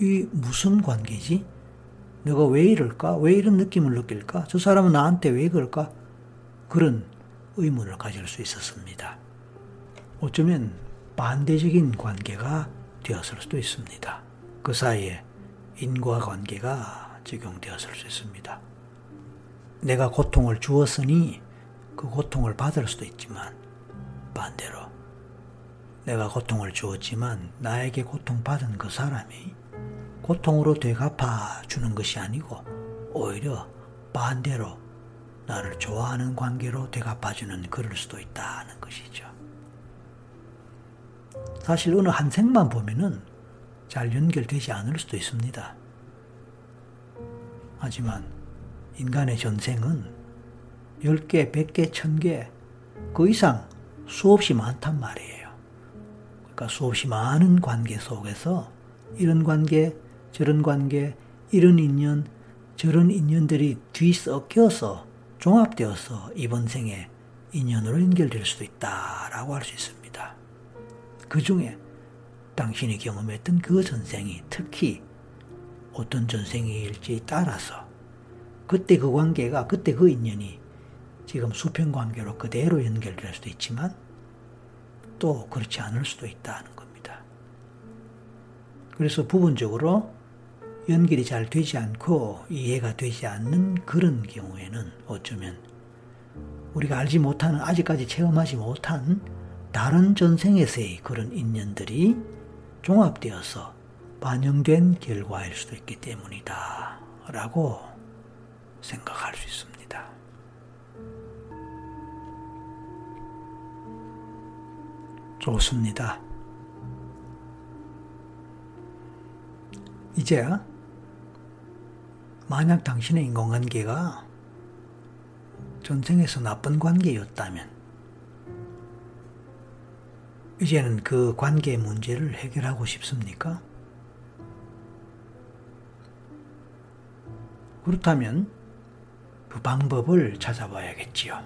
이 무슨 관계지? 내가 왜 이럴까? 왜 이런 느낌을 느낄까? 저 사람은 나한테 왜 그럴까? 그런 의문을 가질 수 있었습니다. 어쩌면 반대적인 관계가 되었을 수도 있습니다. 그 사이에 인과 관계가 적용되었을 수 있습니다. 내가 고통을 주었으니 그 고통을 받을 수도 있지만 반대로 내가 고통을 주었지만 나에게 고통받은 그 사람이 고통으로 되갚아 주는 것이 아니고 오히려 반대로 나를 좋아하는 관계로 되갚아 주는 그럴 수도 있다는 것이죠. 사실 어느 한 생만 보면은 잘 연결되지 않을 수도 있습니다. 하지만 인간의 전생은 10개, 100개, 1000개, 그 이상 수없이 많단 말이에요. 그러니까 수없이 많은 관계 속에서 이런 관계, 저런 관계, 이런 인연, 저런 인연들이 뒤섞여서 종합되어서 이번 생에 인연으로 연결될 수도 있다라고 할 수 있습니다. 그 중에 당신이 경험했던 그 전생이 특히 어떤 전생일지에 따라서 그때 그 관계가 그때 그 인연이 지금 수평 관계로 그대로 연결될 수도 있지만 또 그렇지 않을 수도 있다는 겁니다. 그래서 부분적으로 연결이 잘 되지 않고 이해가 되지 않는 그런 경우에는 어쩌면 우리가 알지 못하는 아직까지 체험하지 못한 다른 전생에서의 그런 인연들이 종합되어서 반영된 결과일 수도 있기 때문이다. 라고 생각할 수 있습니다. 좋습니다. 이제 만약 당신의 인간관계가 전생에서 나쁜 관계였다면 이제는 그 관계 문제를 해결하고 싶습니까? 그렇다면 그 방법을 찾아봐야겠지요.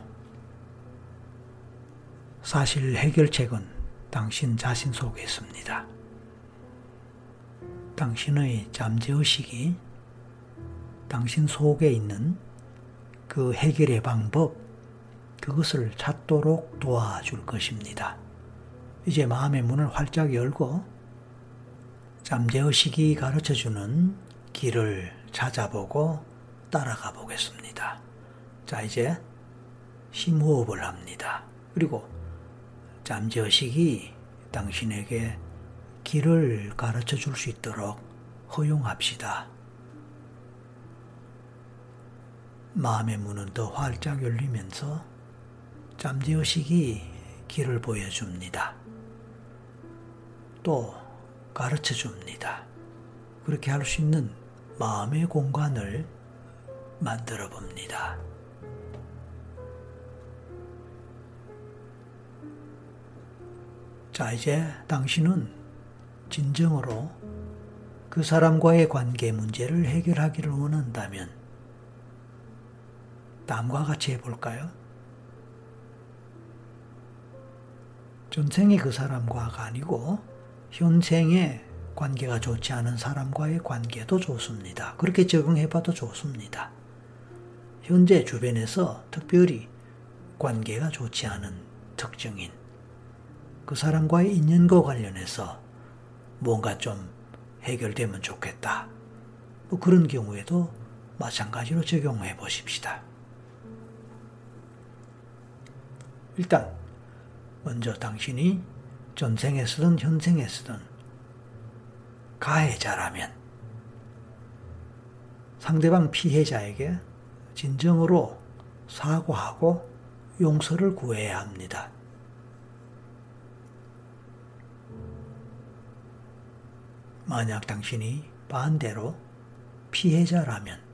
사실 해결책은 당신 자신 속에 있습니다. 당신의 잠재의식이 당신 속에 있는 그 해결의 방법, 그것을 찾도록 도와줄 것입니다. 이제 마음의 문을 활짝 열고 잠재의식이 가르쳐주는 길을 찾아보고 따라가 보겠습니다. 자, 이제 심호흡을 합니다. 그리고 잠재의식이 당신에게 길을 가르쳐 줄 수 있도록 허용합시다. 마음의 문은 더 활짝 열리면서 잠재의식이 길을 보여줍니다. 또 가르쳐 줍니다. 그렇게 할 수 있는 마음의 공간을 만들어 봅니다. 자, 이제 당신은 진정으로 그 사람과의 관계 문제를 해결하기를 원한다면 다음과 같이 해볼까요? 전생의 그 사람과가 아니고 현생의 관계가 좋지 않은 사람과의 관계도 좋습니다. 그렇게 적응해봐도 좋습니다. 현재 주변에서 특별히 관계가 좋지 않은 특징인 그 사람과의 인연과 관련해서 뭔가 좀 해결되면 좋겠다. 뭐 그런 경우에도 마찬가지로 적용해 보십시다. 일단 먼저 당신이 전생에서든 현생에서든 가해자라면 상대방 피해자에게 진정으로 사과하고 용서를 구해야 합니다. 만약 당신이 반대로 피해자라면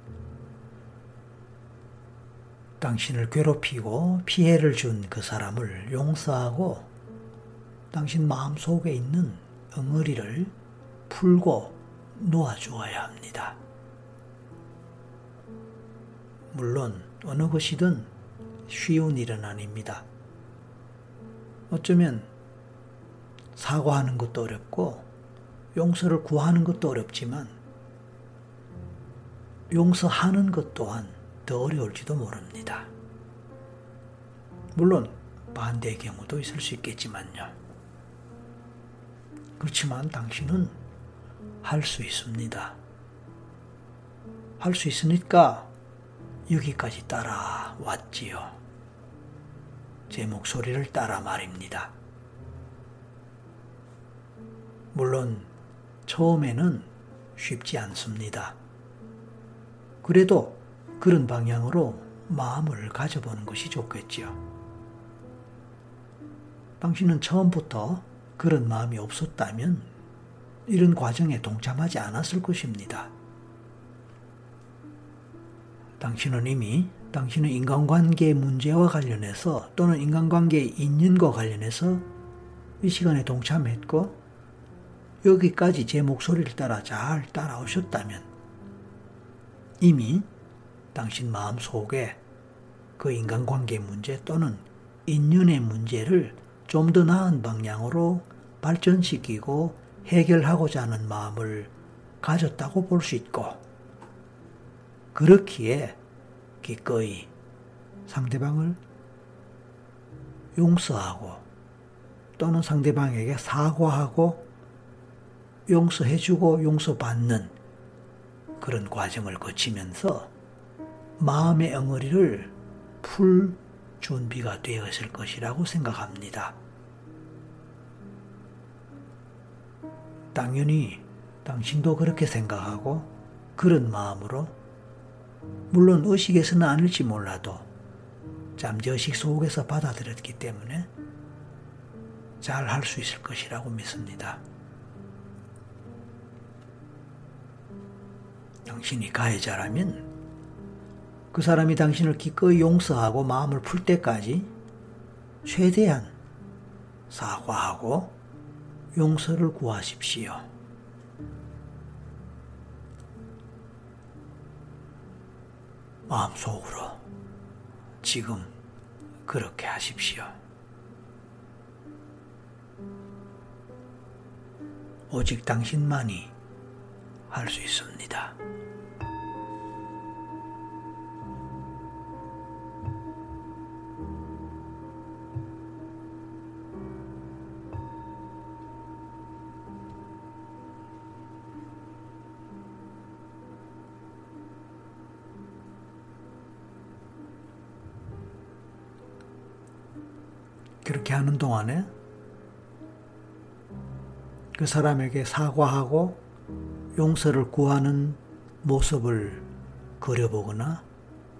당신을 괴롭히고 피해를 준 그 사람을 용서하고 당신 마음 속에 있는 엉어리를 풀고 놓아주어야 합니다. 물론 어느 것이든 쉬운 일은 아닙니다. 어쩌면 사과하는 것도 어렵고 용서를 구하는 것도 어렵지만 용서하는 것 또한 더 어려울지도 모릅니다. 물론 반대의 경우도 있을 수 있겠지만요. 그렇지만 당신은 할 수 있습니다. 할 수 있으니까 여기까지 따라왔지요. 제 목소리를 따라 말입니다. 물론 처음에는 쉽지 않습니다. 그래도 그런 방향으로 마음을 가져보는 것이 좋겠지요. 당신은 처음부터 그런 마음이 없었다면 이런 과정에 동참하지 않았을 것입니다. 당신은 이미 당신의 인간관계 문제와 관련해서 또는 인간관계의 인연과 관련해서 이 시간에 동참했고 여기까지 제 목소리를 따라 잘 따라오셨다면 이미 당신 마음 속에 그 인간관계 문제 또는 인연의 문제를 좀 더 나은 방향으로 발전시키고 해결하고자 하는 마음을 가졌다고 볼 수 있고 그렇기에 기꺼이 상대방을 용서하고 또는 상대방에게 사과하고 용서해주고 용서받는 그런 과정을 거치면서 마음의 엉어리를 풀 준비가 되었을 것이라고 생각합니다. 당연히 당신도 그렇게 생각하고 그런 마음으로 물론 의식에서는 아닐지 몰라도 잠재의식 속에서 받아들였기 때문에 잘 할 수 있을 것이라고 믿습니다. 당신이 가해자라면 그 사람이 당신을 기꺼이 용서하고 마음을 풀 때까지 최대한 사과하고 용서를 구하십시오. 마음속으로 지금 그렇게 하십시오. 오직 당신만이 할 수 있습니다. 하는 동안에 그 사람에게 사과하고 용서를 구하는 모습을 그려보거나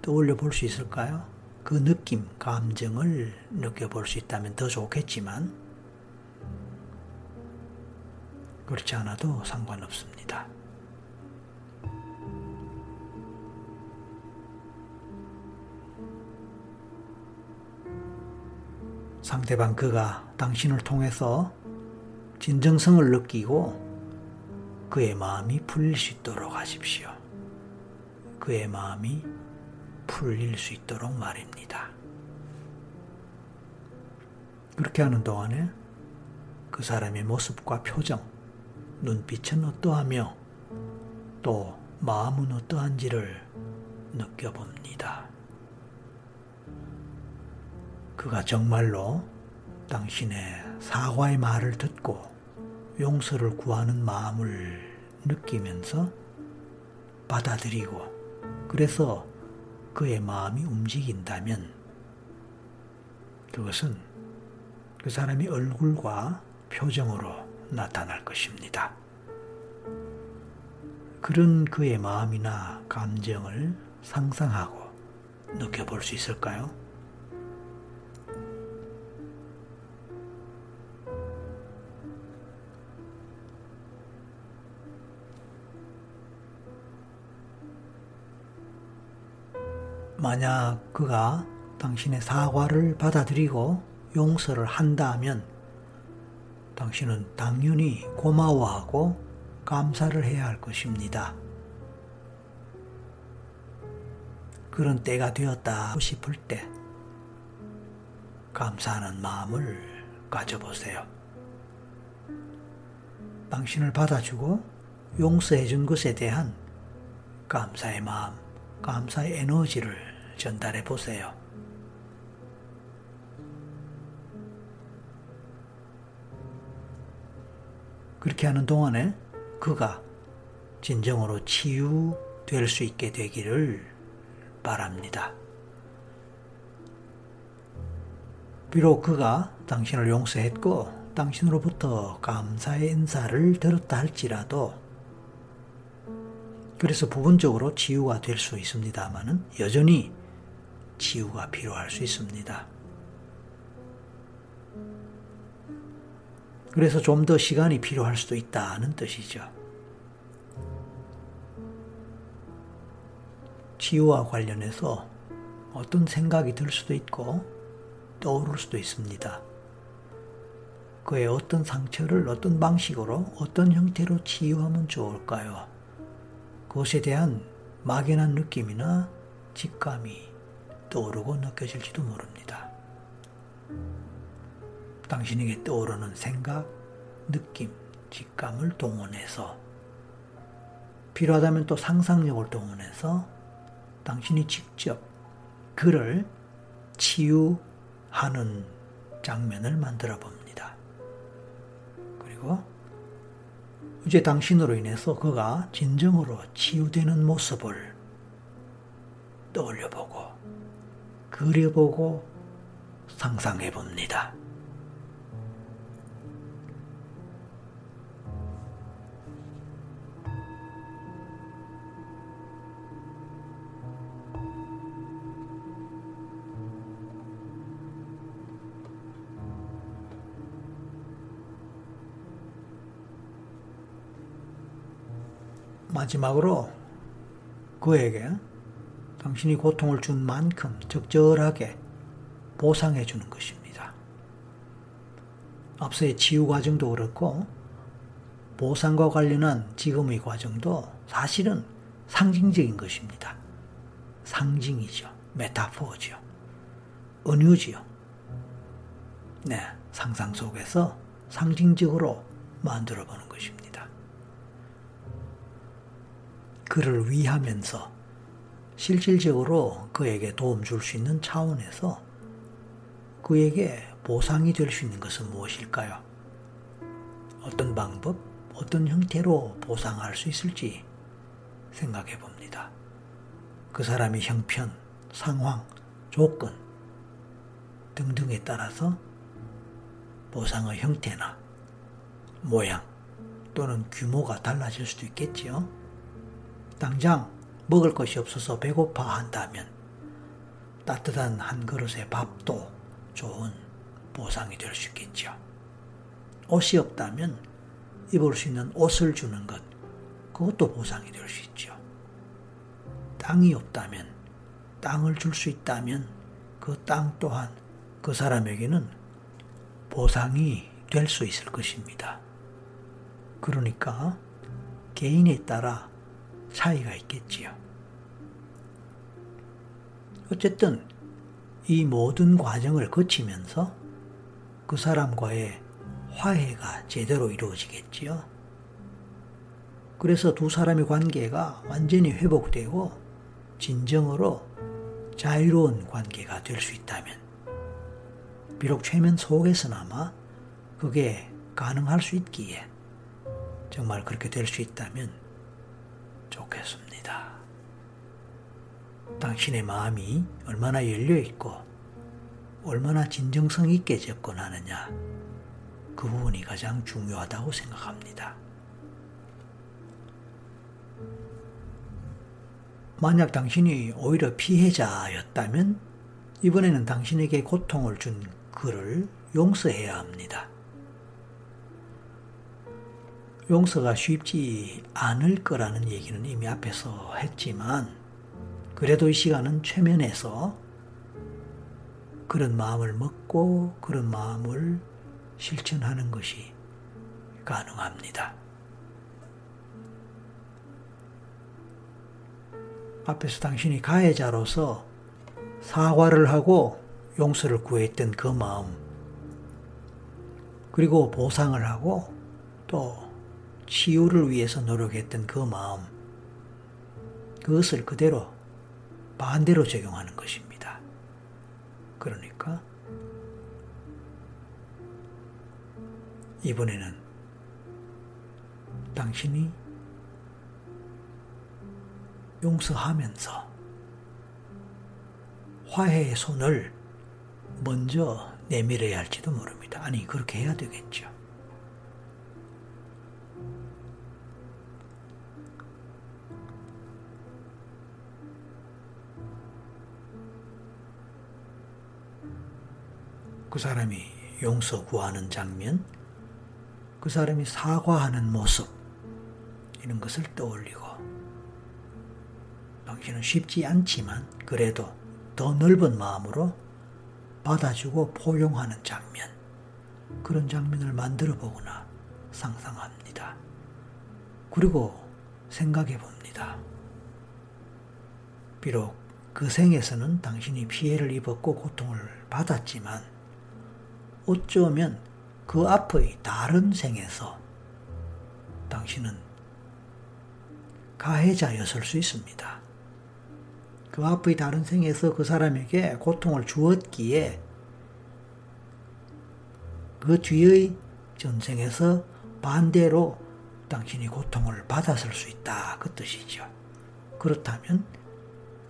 떠올려 볼 수 있을까요? 그 느낌, 감정을 느껴볼 수 있다면 더 좋겠지만, 그렇지 않아도 상관없습니다. 상대방 그가 당신을 통해서 진정성을 느끼고 그의 마음이 풀릴 수 있도록 하십시오. 그의 마음이 풀릴 수 있도록 말입니다. 그렇게 하는 동안에 그 사람의 모습과 표정, 눈빛은 어떠하며 또 마음은 어떠한지를 느껴봅니다. 그가 정말로 당신의 사과의 말을 듣고 용서를 구하는 마음을 느끼면서 받아들이고 그래서 그의 마음이 움직인다면 그것은 그 사람의 얼굴과 표정으로 나타날 것입니다. 그런 그의 마음이나 감정을 상상하고 느껴볼 수 있을까요? 만약 그가 당신의 사과를 받아들이고 용서를 한다면 당신은 당연히 고마워하고 감사를 해야 할 것입니다. 그런 때가 되었다 싶을 때 감사하는 마음을 가져보세요. 당신을 받아주고 용서해 준 것에 대한 감사의 마음, 감사의 에너지를 전달해 보세요. 그렇게 하는 동안에 그가 진정으로 치유될 수 있게 되기를 바랍니다. 비록 그가 당신을 용서했고 당신으로부터 감사의 인사를 들었다 할지라도 그래서 부분적으로 치유가 될 수 있습니다만은 여전히 치유가 필요할 수 있습니다. 그래서 좀 더 시간이 필요할 수도 있다는 뜻이죠. 치유와 관련해서 어떤 생각이 들 수도 있고 떠오를 수도 있습니다. 그의 어떤 상처를 어떤 방식으로 어떤 형태로 치유하면 좋을까요? 그것에 대한 막연한 느낌이나 직감이 떠오르고 느껴질지도 모릅니다. 당신에게 떠오르는 생각, 느낌, 직감을 동원해서 필요하다면 또 상상력을 동원해서 당신이 직접 그를 치유하는 장면을 만들어 봅니다. 그리고 이제 당신으로 인해서 그가 진정으로 치유되는 모습을 떠올려보고 그려보고 상상해 봅니다. 마지막으로 그에게 당신이 고통을 준 만큼 적절하게 보상해 주는 것입니다. 앞서의 치유 과정도 그렇고 보상과 관련한 지금의 과정도 사실은 상징적인 것입니다. 상징이죠. 메타포죠. 은유지요. 네, 상상 속에서 상징적으로 만들어 보는 것입니다. 그를 위하면서 실질적으로 그에게 도움 줄 수 있는 차원에서 그에게 보상이 될 수 있는 것은 무엇일까요? 어떤 방법, 어떤 형태로 보상할 수 있을지 생각해 봅니다. 그 사람의 형편, 상황, 조건 등등에 따라서 보상의 형태나 모양 또는 규모가 달라질 수도 있겠지요. 당장 먹을 것이 없어서 배고파 한다면 따뜻한 한 그릇의 밥도 좋은 보상이 될 수 있겠죠. 옷이 없다면 입을 수 있는 옷을 주는 것, 그것도 보상이 될 수 있죠. 땅이 없다면, 땅을 줄 수 있다면 그 땅 또한 그 사람에게는 보상이 될 수 있을 것입니다. 그러니까 개인에 따라 차이가 있겠지요. 어쨌든 이 모든 과정을 거치면서 그 사람과의 화해가 제대로 이루어지겠지요. 그래서 두 사람의 관계가 완전히 회복되고 진정으로 자유로운 관계가 될 수 있다면, 비록 최면 속에서나마 그게 가능할 수 있기에 정말 그렇게 될 수 있다면 좋겠습니다. 당신의 마음이 얼마나 열려 있고 얼마나 진정성 있게 접근하느냐 그 부분이 가장 중요하다고 생각합니다. 만약 당신이 오히려 피해자였다면 이번에는 당신에게 고통을 준 그를 용서해야 합니다. 용서가 쉽지 않을 거라는 얘기는 이미 앞에서 했지만 그래도 이 시간은 최면에서 그런 마음을 먹고 그런 마음을 실천하는 것이 가능합니다. 앞에서 당신이 가해자로서 사과를 하고 용서를 구했던 그 마음, 그리고 보상을 하고 또 치유를 위해서 노력했던 그 마음, 그것을 그대로 반대로 적용하는 것입니다. 그러니까 이번에는 당신이 용서하면서 화해의 손을 먼저 내밀어야 할지도 모릅니다. 아니, 그렇게 해야 되겠죠. 그 사람이 용서 구하는 장면, 그 사람이 사과하는 모습, 이런 것을 떠올리고, 당신은 쉽지 않지만, 그래도 더 넓은 마음으로 받아주고 포용하는 장면, 그런 장면을 만들어 보거나 상상합니다. 그리고 생각해 봅니다. 비록 그 생에서는 당신이 피해를 입었고 고통을 받았지만 어쩌면 그 앞의 다른 생에서 당신은 가해자였을 수 있습니다. 그 앞의 다른 생에서 그 사람에게 고통을 주었기에 그 뒤의 전생에서 반대로 당신이 고통을 받았을 수 있다. 그 뜻이죠. 그렇다면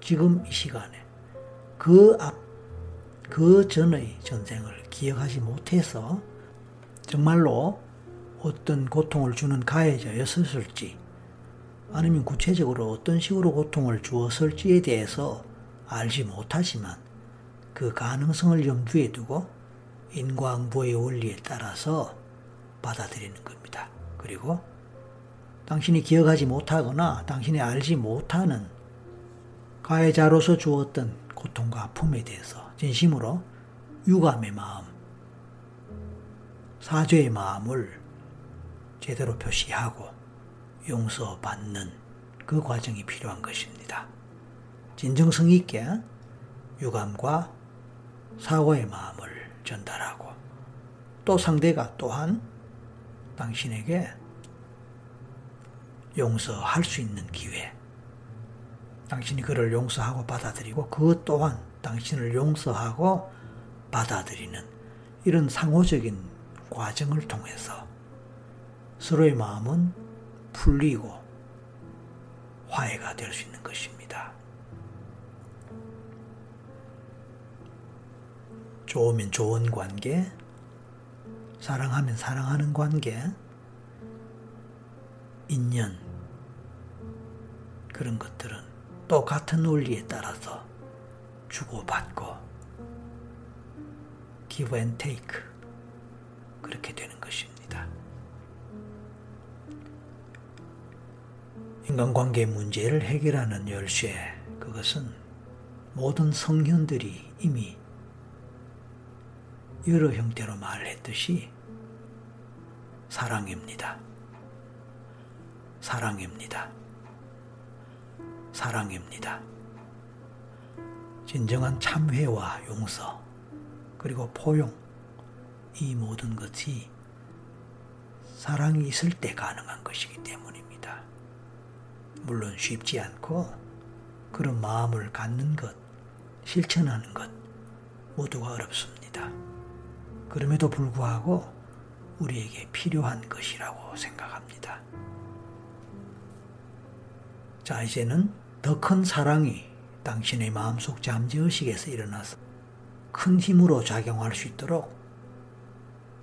지금 이 시간에 그 앞, 그 전의 전생을 기억하지 못해서 정말로 어떤 고통을 주는 가해자였었을지 아니면 구체적으로 어떤 식으로 고통을 주었을지에 대해서 알지 못하지만 그 가능성을 염두에 두고 인과응보의 원리에 따라서 받아들이는 겁니다. 그리고 당신이 기억하지 못하거나 당신이 알지 못하는 가해자로서 주었던 고통과 아픔에 대해서 진심으로 유감의 마음, 사죄의 마음을 제대로 표시하고 용서받는 그 과정이 필요한 것입니다. 진정성 있게 유감과 사과의 마음을 전달하고 또 상대가 또한 당신에게 용서할 수 있는 기회, 당신이 그를 용서하고 받아들이고 그 또한 당신을 용서하고 받아들이는 이런 상호적인 과정을 통해서 서로의 마음은 풀리고 화해가 될 수 있는 것입니다. 좋으면 좋은 관계, 사랑하면 사랑하는 관계, 인연, 그런 것들은 또 같은 원리에 따라서 주고받고, give and take, 그렇게 되는 것입니다. 인간관계 문제를 해결하는 열쇠, 그것은 모든 성현들이 이미 여러 형태로 말했듯이 사랑입니다. 사랑입니다. 사랑입니다. 진정한 참회와 용서, 그리고 포용, 이 모든 것이 사랑이 있을 때 가능한 것이기 때문입니다. 물론 쉽지 않고 그런 마음을 갖는 것, 실천하는 것 모두가 어렵습니다. 그럼에도 불구하고 우리에게 필요한 것이라고 생각합니다. 자, 이제는 더 큰 사랑이 당신의 마음속 잠재의식에서 일어나서 큰 힘으로 작용할 수 있도록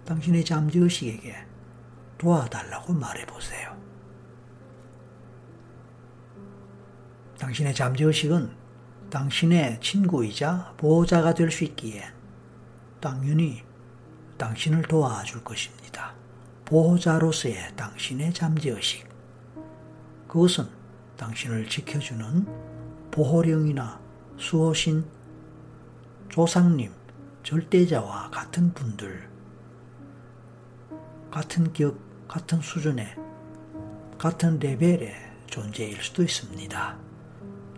당신의 잠재의식에게 도와달라고 말해보세요. 당신의 잠재의식은 당신의 친구이자 보호자가 될 수 있기에 당연히 당신을 도와줄 것입니다. 보호자로서의 당신의 잠재의식. 그것은 당신을 지켜주는 보호령이나 수호신, 조상님, 절대자와 같은 분들, 같은 격, 같은 수준의, 같은 레벨의 존재일 수도 있습니다.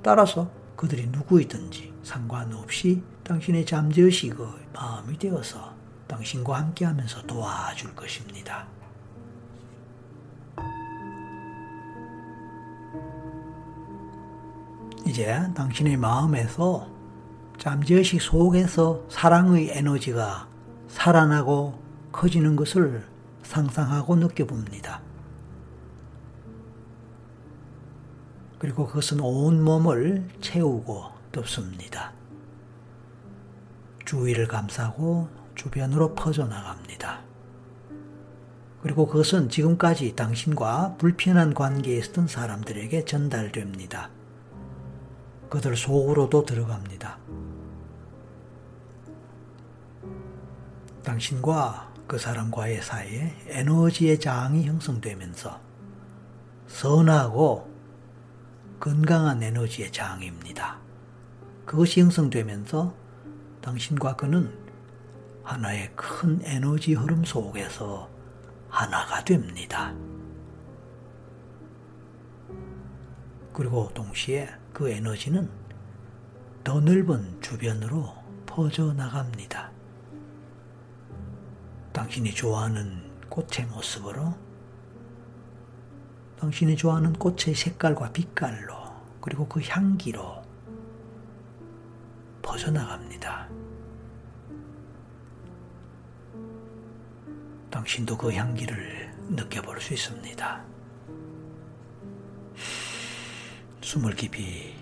따라서 그들이 누구이든지 상관없이 당신의 잠재의식의 마음이 되어서 당신과 함께 하면서 도와줄 것입니다. 이제 당신의 마음에서 잠재의식 속에서 사랑의 에너지가 살아나고 커지는 것을 상상하고 느껴봅니다. 그리고 그것은 온 몸을 채우고 덮습니다. 주위를 감싸고 주변으로 퍼져나갑니다. 그리고 그것은 지금까지 당신과 불편한 관계에 있었던 사람들에게 전달됩니다. 그들 속으로도 들어갑니다. 당신과 그 사람과의 사이에 에너지의 장이 형성되면서 선하고 건강한 에너지의 장입니다. 그것이 형성되면서 당신과 그는 하나의 큰 에너지 흐름 속에서 하나가 됩니다. 그리고 동시에 그 에너지는 더 넓은 주변으로 퍼져나갑니다. 당신이 좋아하는 꽃의 모습으로 당신이 좋아하는 꽃의 색깔과 빛깔로 그리고 그 향기로 퍼져나갑니다. 당신도 그 향기를 느껴볼 수 있습니다. 숨을 깊이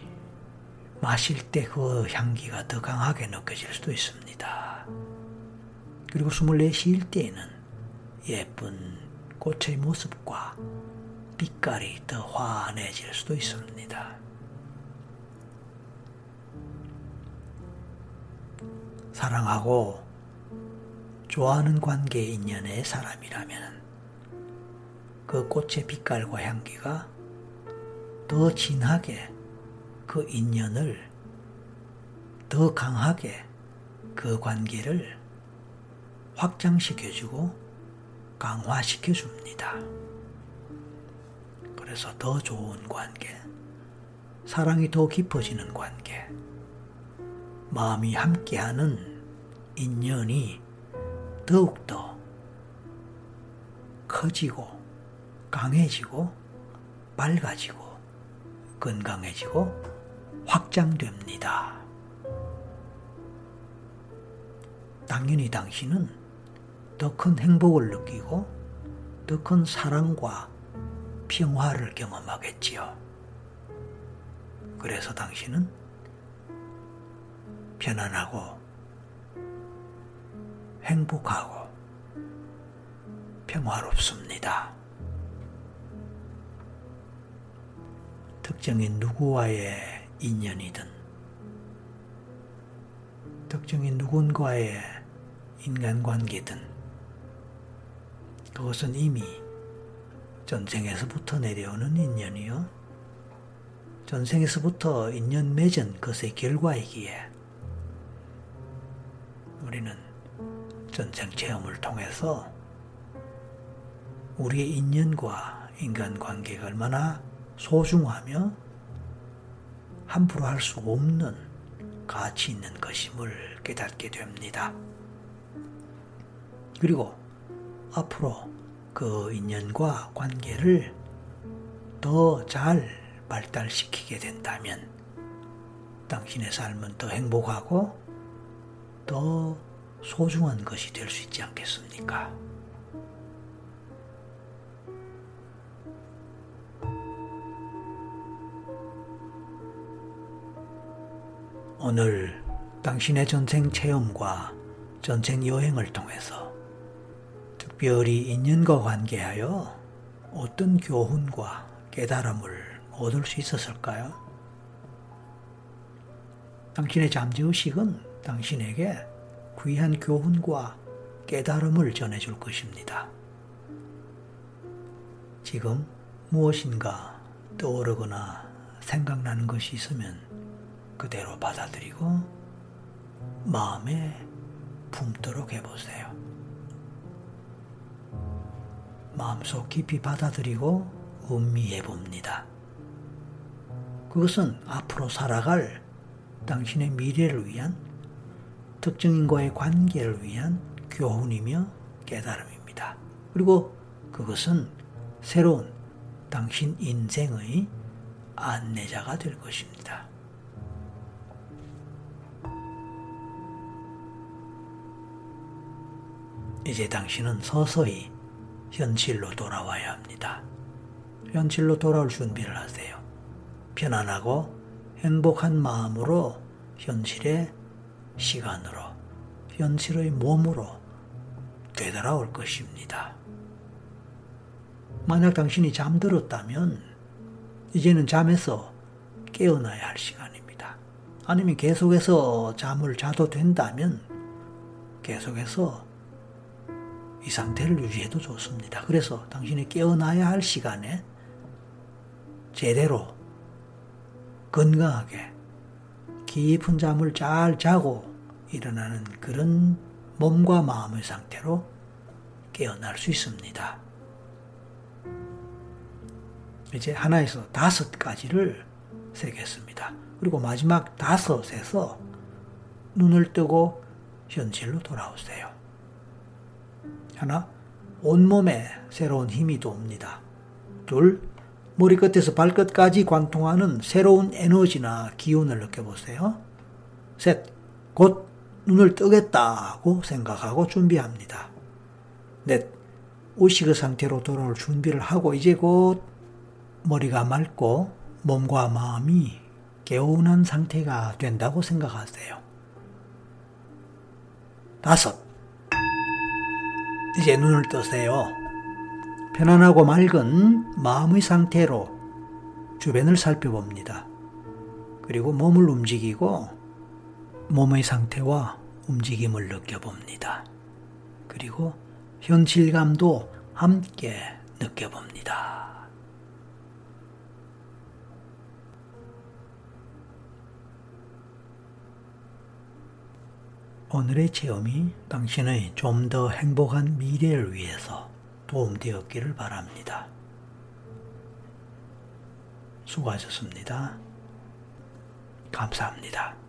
마실 때 그 향기가 더 강하게 느껴질 수도 있습니다. 그리고 숨을 내쉴 때에는 예쁜 꽃의 모습과 빛깔이 더 환해질 수도 있습니다. 사랑하고 좋아하는 관계 인연의 사람이라면 그 꽃의 빛깔과 향기가 더 진하게 그 인연을 더 강하게 그 관계를 확장시켜주고 강화시켜줍니다. 그래서 더 좋은 관계, 사랑이 더 깊어지는 관계, 마음이 함께하는 인연이 더욱더 커지고 강해지고 밝아지고 건강해지고 확장됩니다. 당연히 당신은 더 큰 행복을 느끼고 더 큰 사랑과 평화를 경험하겠지요. 그래서 당신은 편안하고 행복하고 평화롭습니다. 특정인 누구와의 인연이든 특정인 누군가의 인간관계든 그것은 이미 전생에서부터 내려오는 인연이요. 전생에서부터 인연 맺은 것의 결과이기에 우리는 전생 체험을 통해서 우리의 인연과 인간관계가 얼마나 소중하며 함부로 할 수 없는 가치 있는 것임을 깨닫게 됩니다. 그리고 앞으로 그 인연과 관계를 더 잘 발달시키게 된다면 당신의 삶은 더 행복하고 더 소중한 것이 될 수 있지 않겠습니까? 오늘 당신의 전생 체험과 전생 여행을 통해서 특별히 인연과 관계하여 어떤 교훈과 깨달음을 얻을 수 있었을까요? 당신의 잠재의식은 당신에게 귀한 교훈과 깨달음을 전해줄 것입니다. 지금 무엇인가 떠오르거나 생각나는 것이 있으면 그대로 받아들이고 마음에 품도록 해보세요. 마음속 깊이 받아들이고 음미해 봅니다. 그것은 앞으로 살아갈 당신의 미래를 위한 특정인과의 관계를 위한 교훈이며 깨달음입니다. 그리고 그것은 새로운 당신 인생의 안내자가 될 것입니다. 이제 당신은 서서히 현실로 돌아와야 합니다. 현실로 돌아올 준비를 하세요. 편안하고 행복한 마음으로 현실의 시간으로, 현실의 몸으로 되돌아올 것입니다. 만약 당신이 잠들었다면 이제는 잠에서 깨어나야 할 시간입니다. 아니면 계속해서 잠을 자도 된다면 계속해서 이 상태를 유지해도 좋습니다. 그래서 당신이 깨어나야 할 시간에 제대로 건강하게 깊은 잠을 잘 자고 일어나는 그런 몸과 마음의 상태로 깨어날 수 있습니다. 이제 하나에서 다섯 가지를 세겠습니다. 그리고 마지막 다섯에서 눈을 뜨고 현실로 돌아오세요. 하나, 온몸에 새로운 힘이 돕니다. 둘, 머리끝에서 발끝까지 관통하는 새로운 에너지나 기운을 느껴보세요. 셋, 곧 눈을 뜨겠다고 생각하고 준비합니다. 넷, 의식의 상태로 돌아올 준비를 하고 이제 곧 머리가 맑고 몸과 마음이 개운한 상태가 된다고 생각하세요. 다섯, 이제 눈을 뜨세요. 편안하고 맑은 마음의 상태로 주변을 살펴봅니다. 그리고 몸을 움직이고 몸의 상태와 움직임을 느껴봅니다. 그리고 현실감도 함께 느껴봅니다. 오늘의 체험이 당신의 좀 더 행복한 미래를 위해서 도움되었기를 바랍니다. 수고하셨습니다. 감사합니다.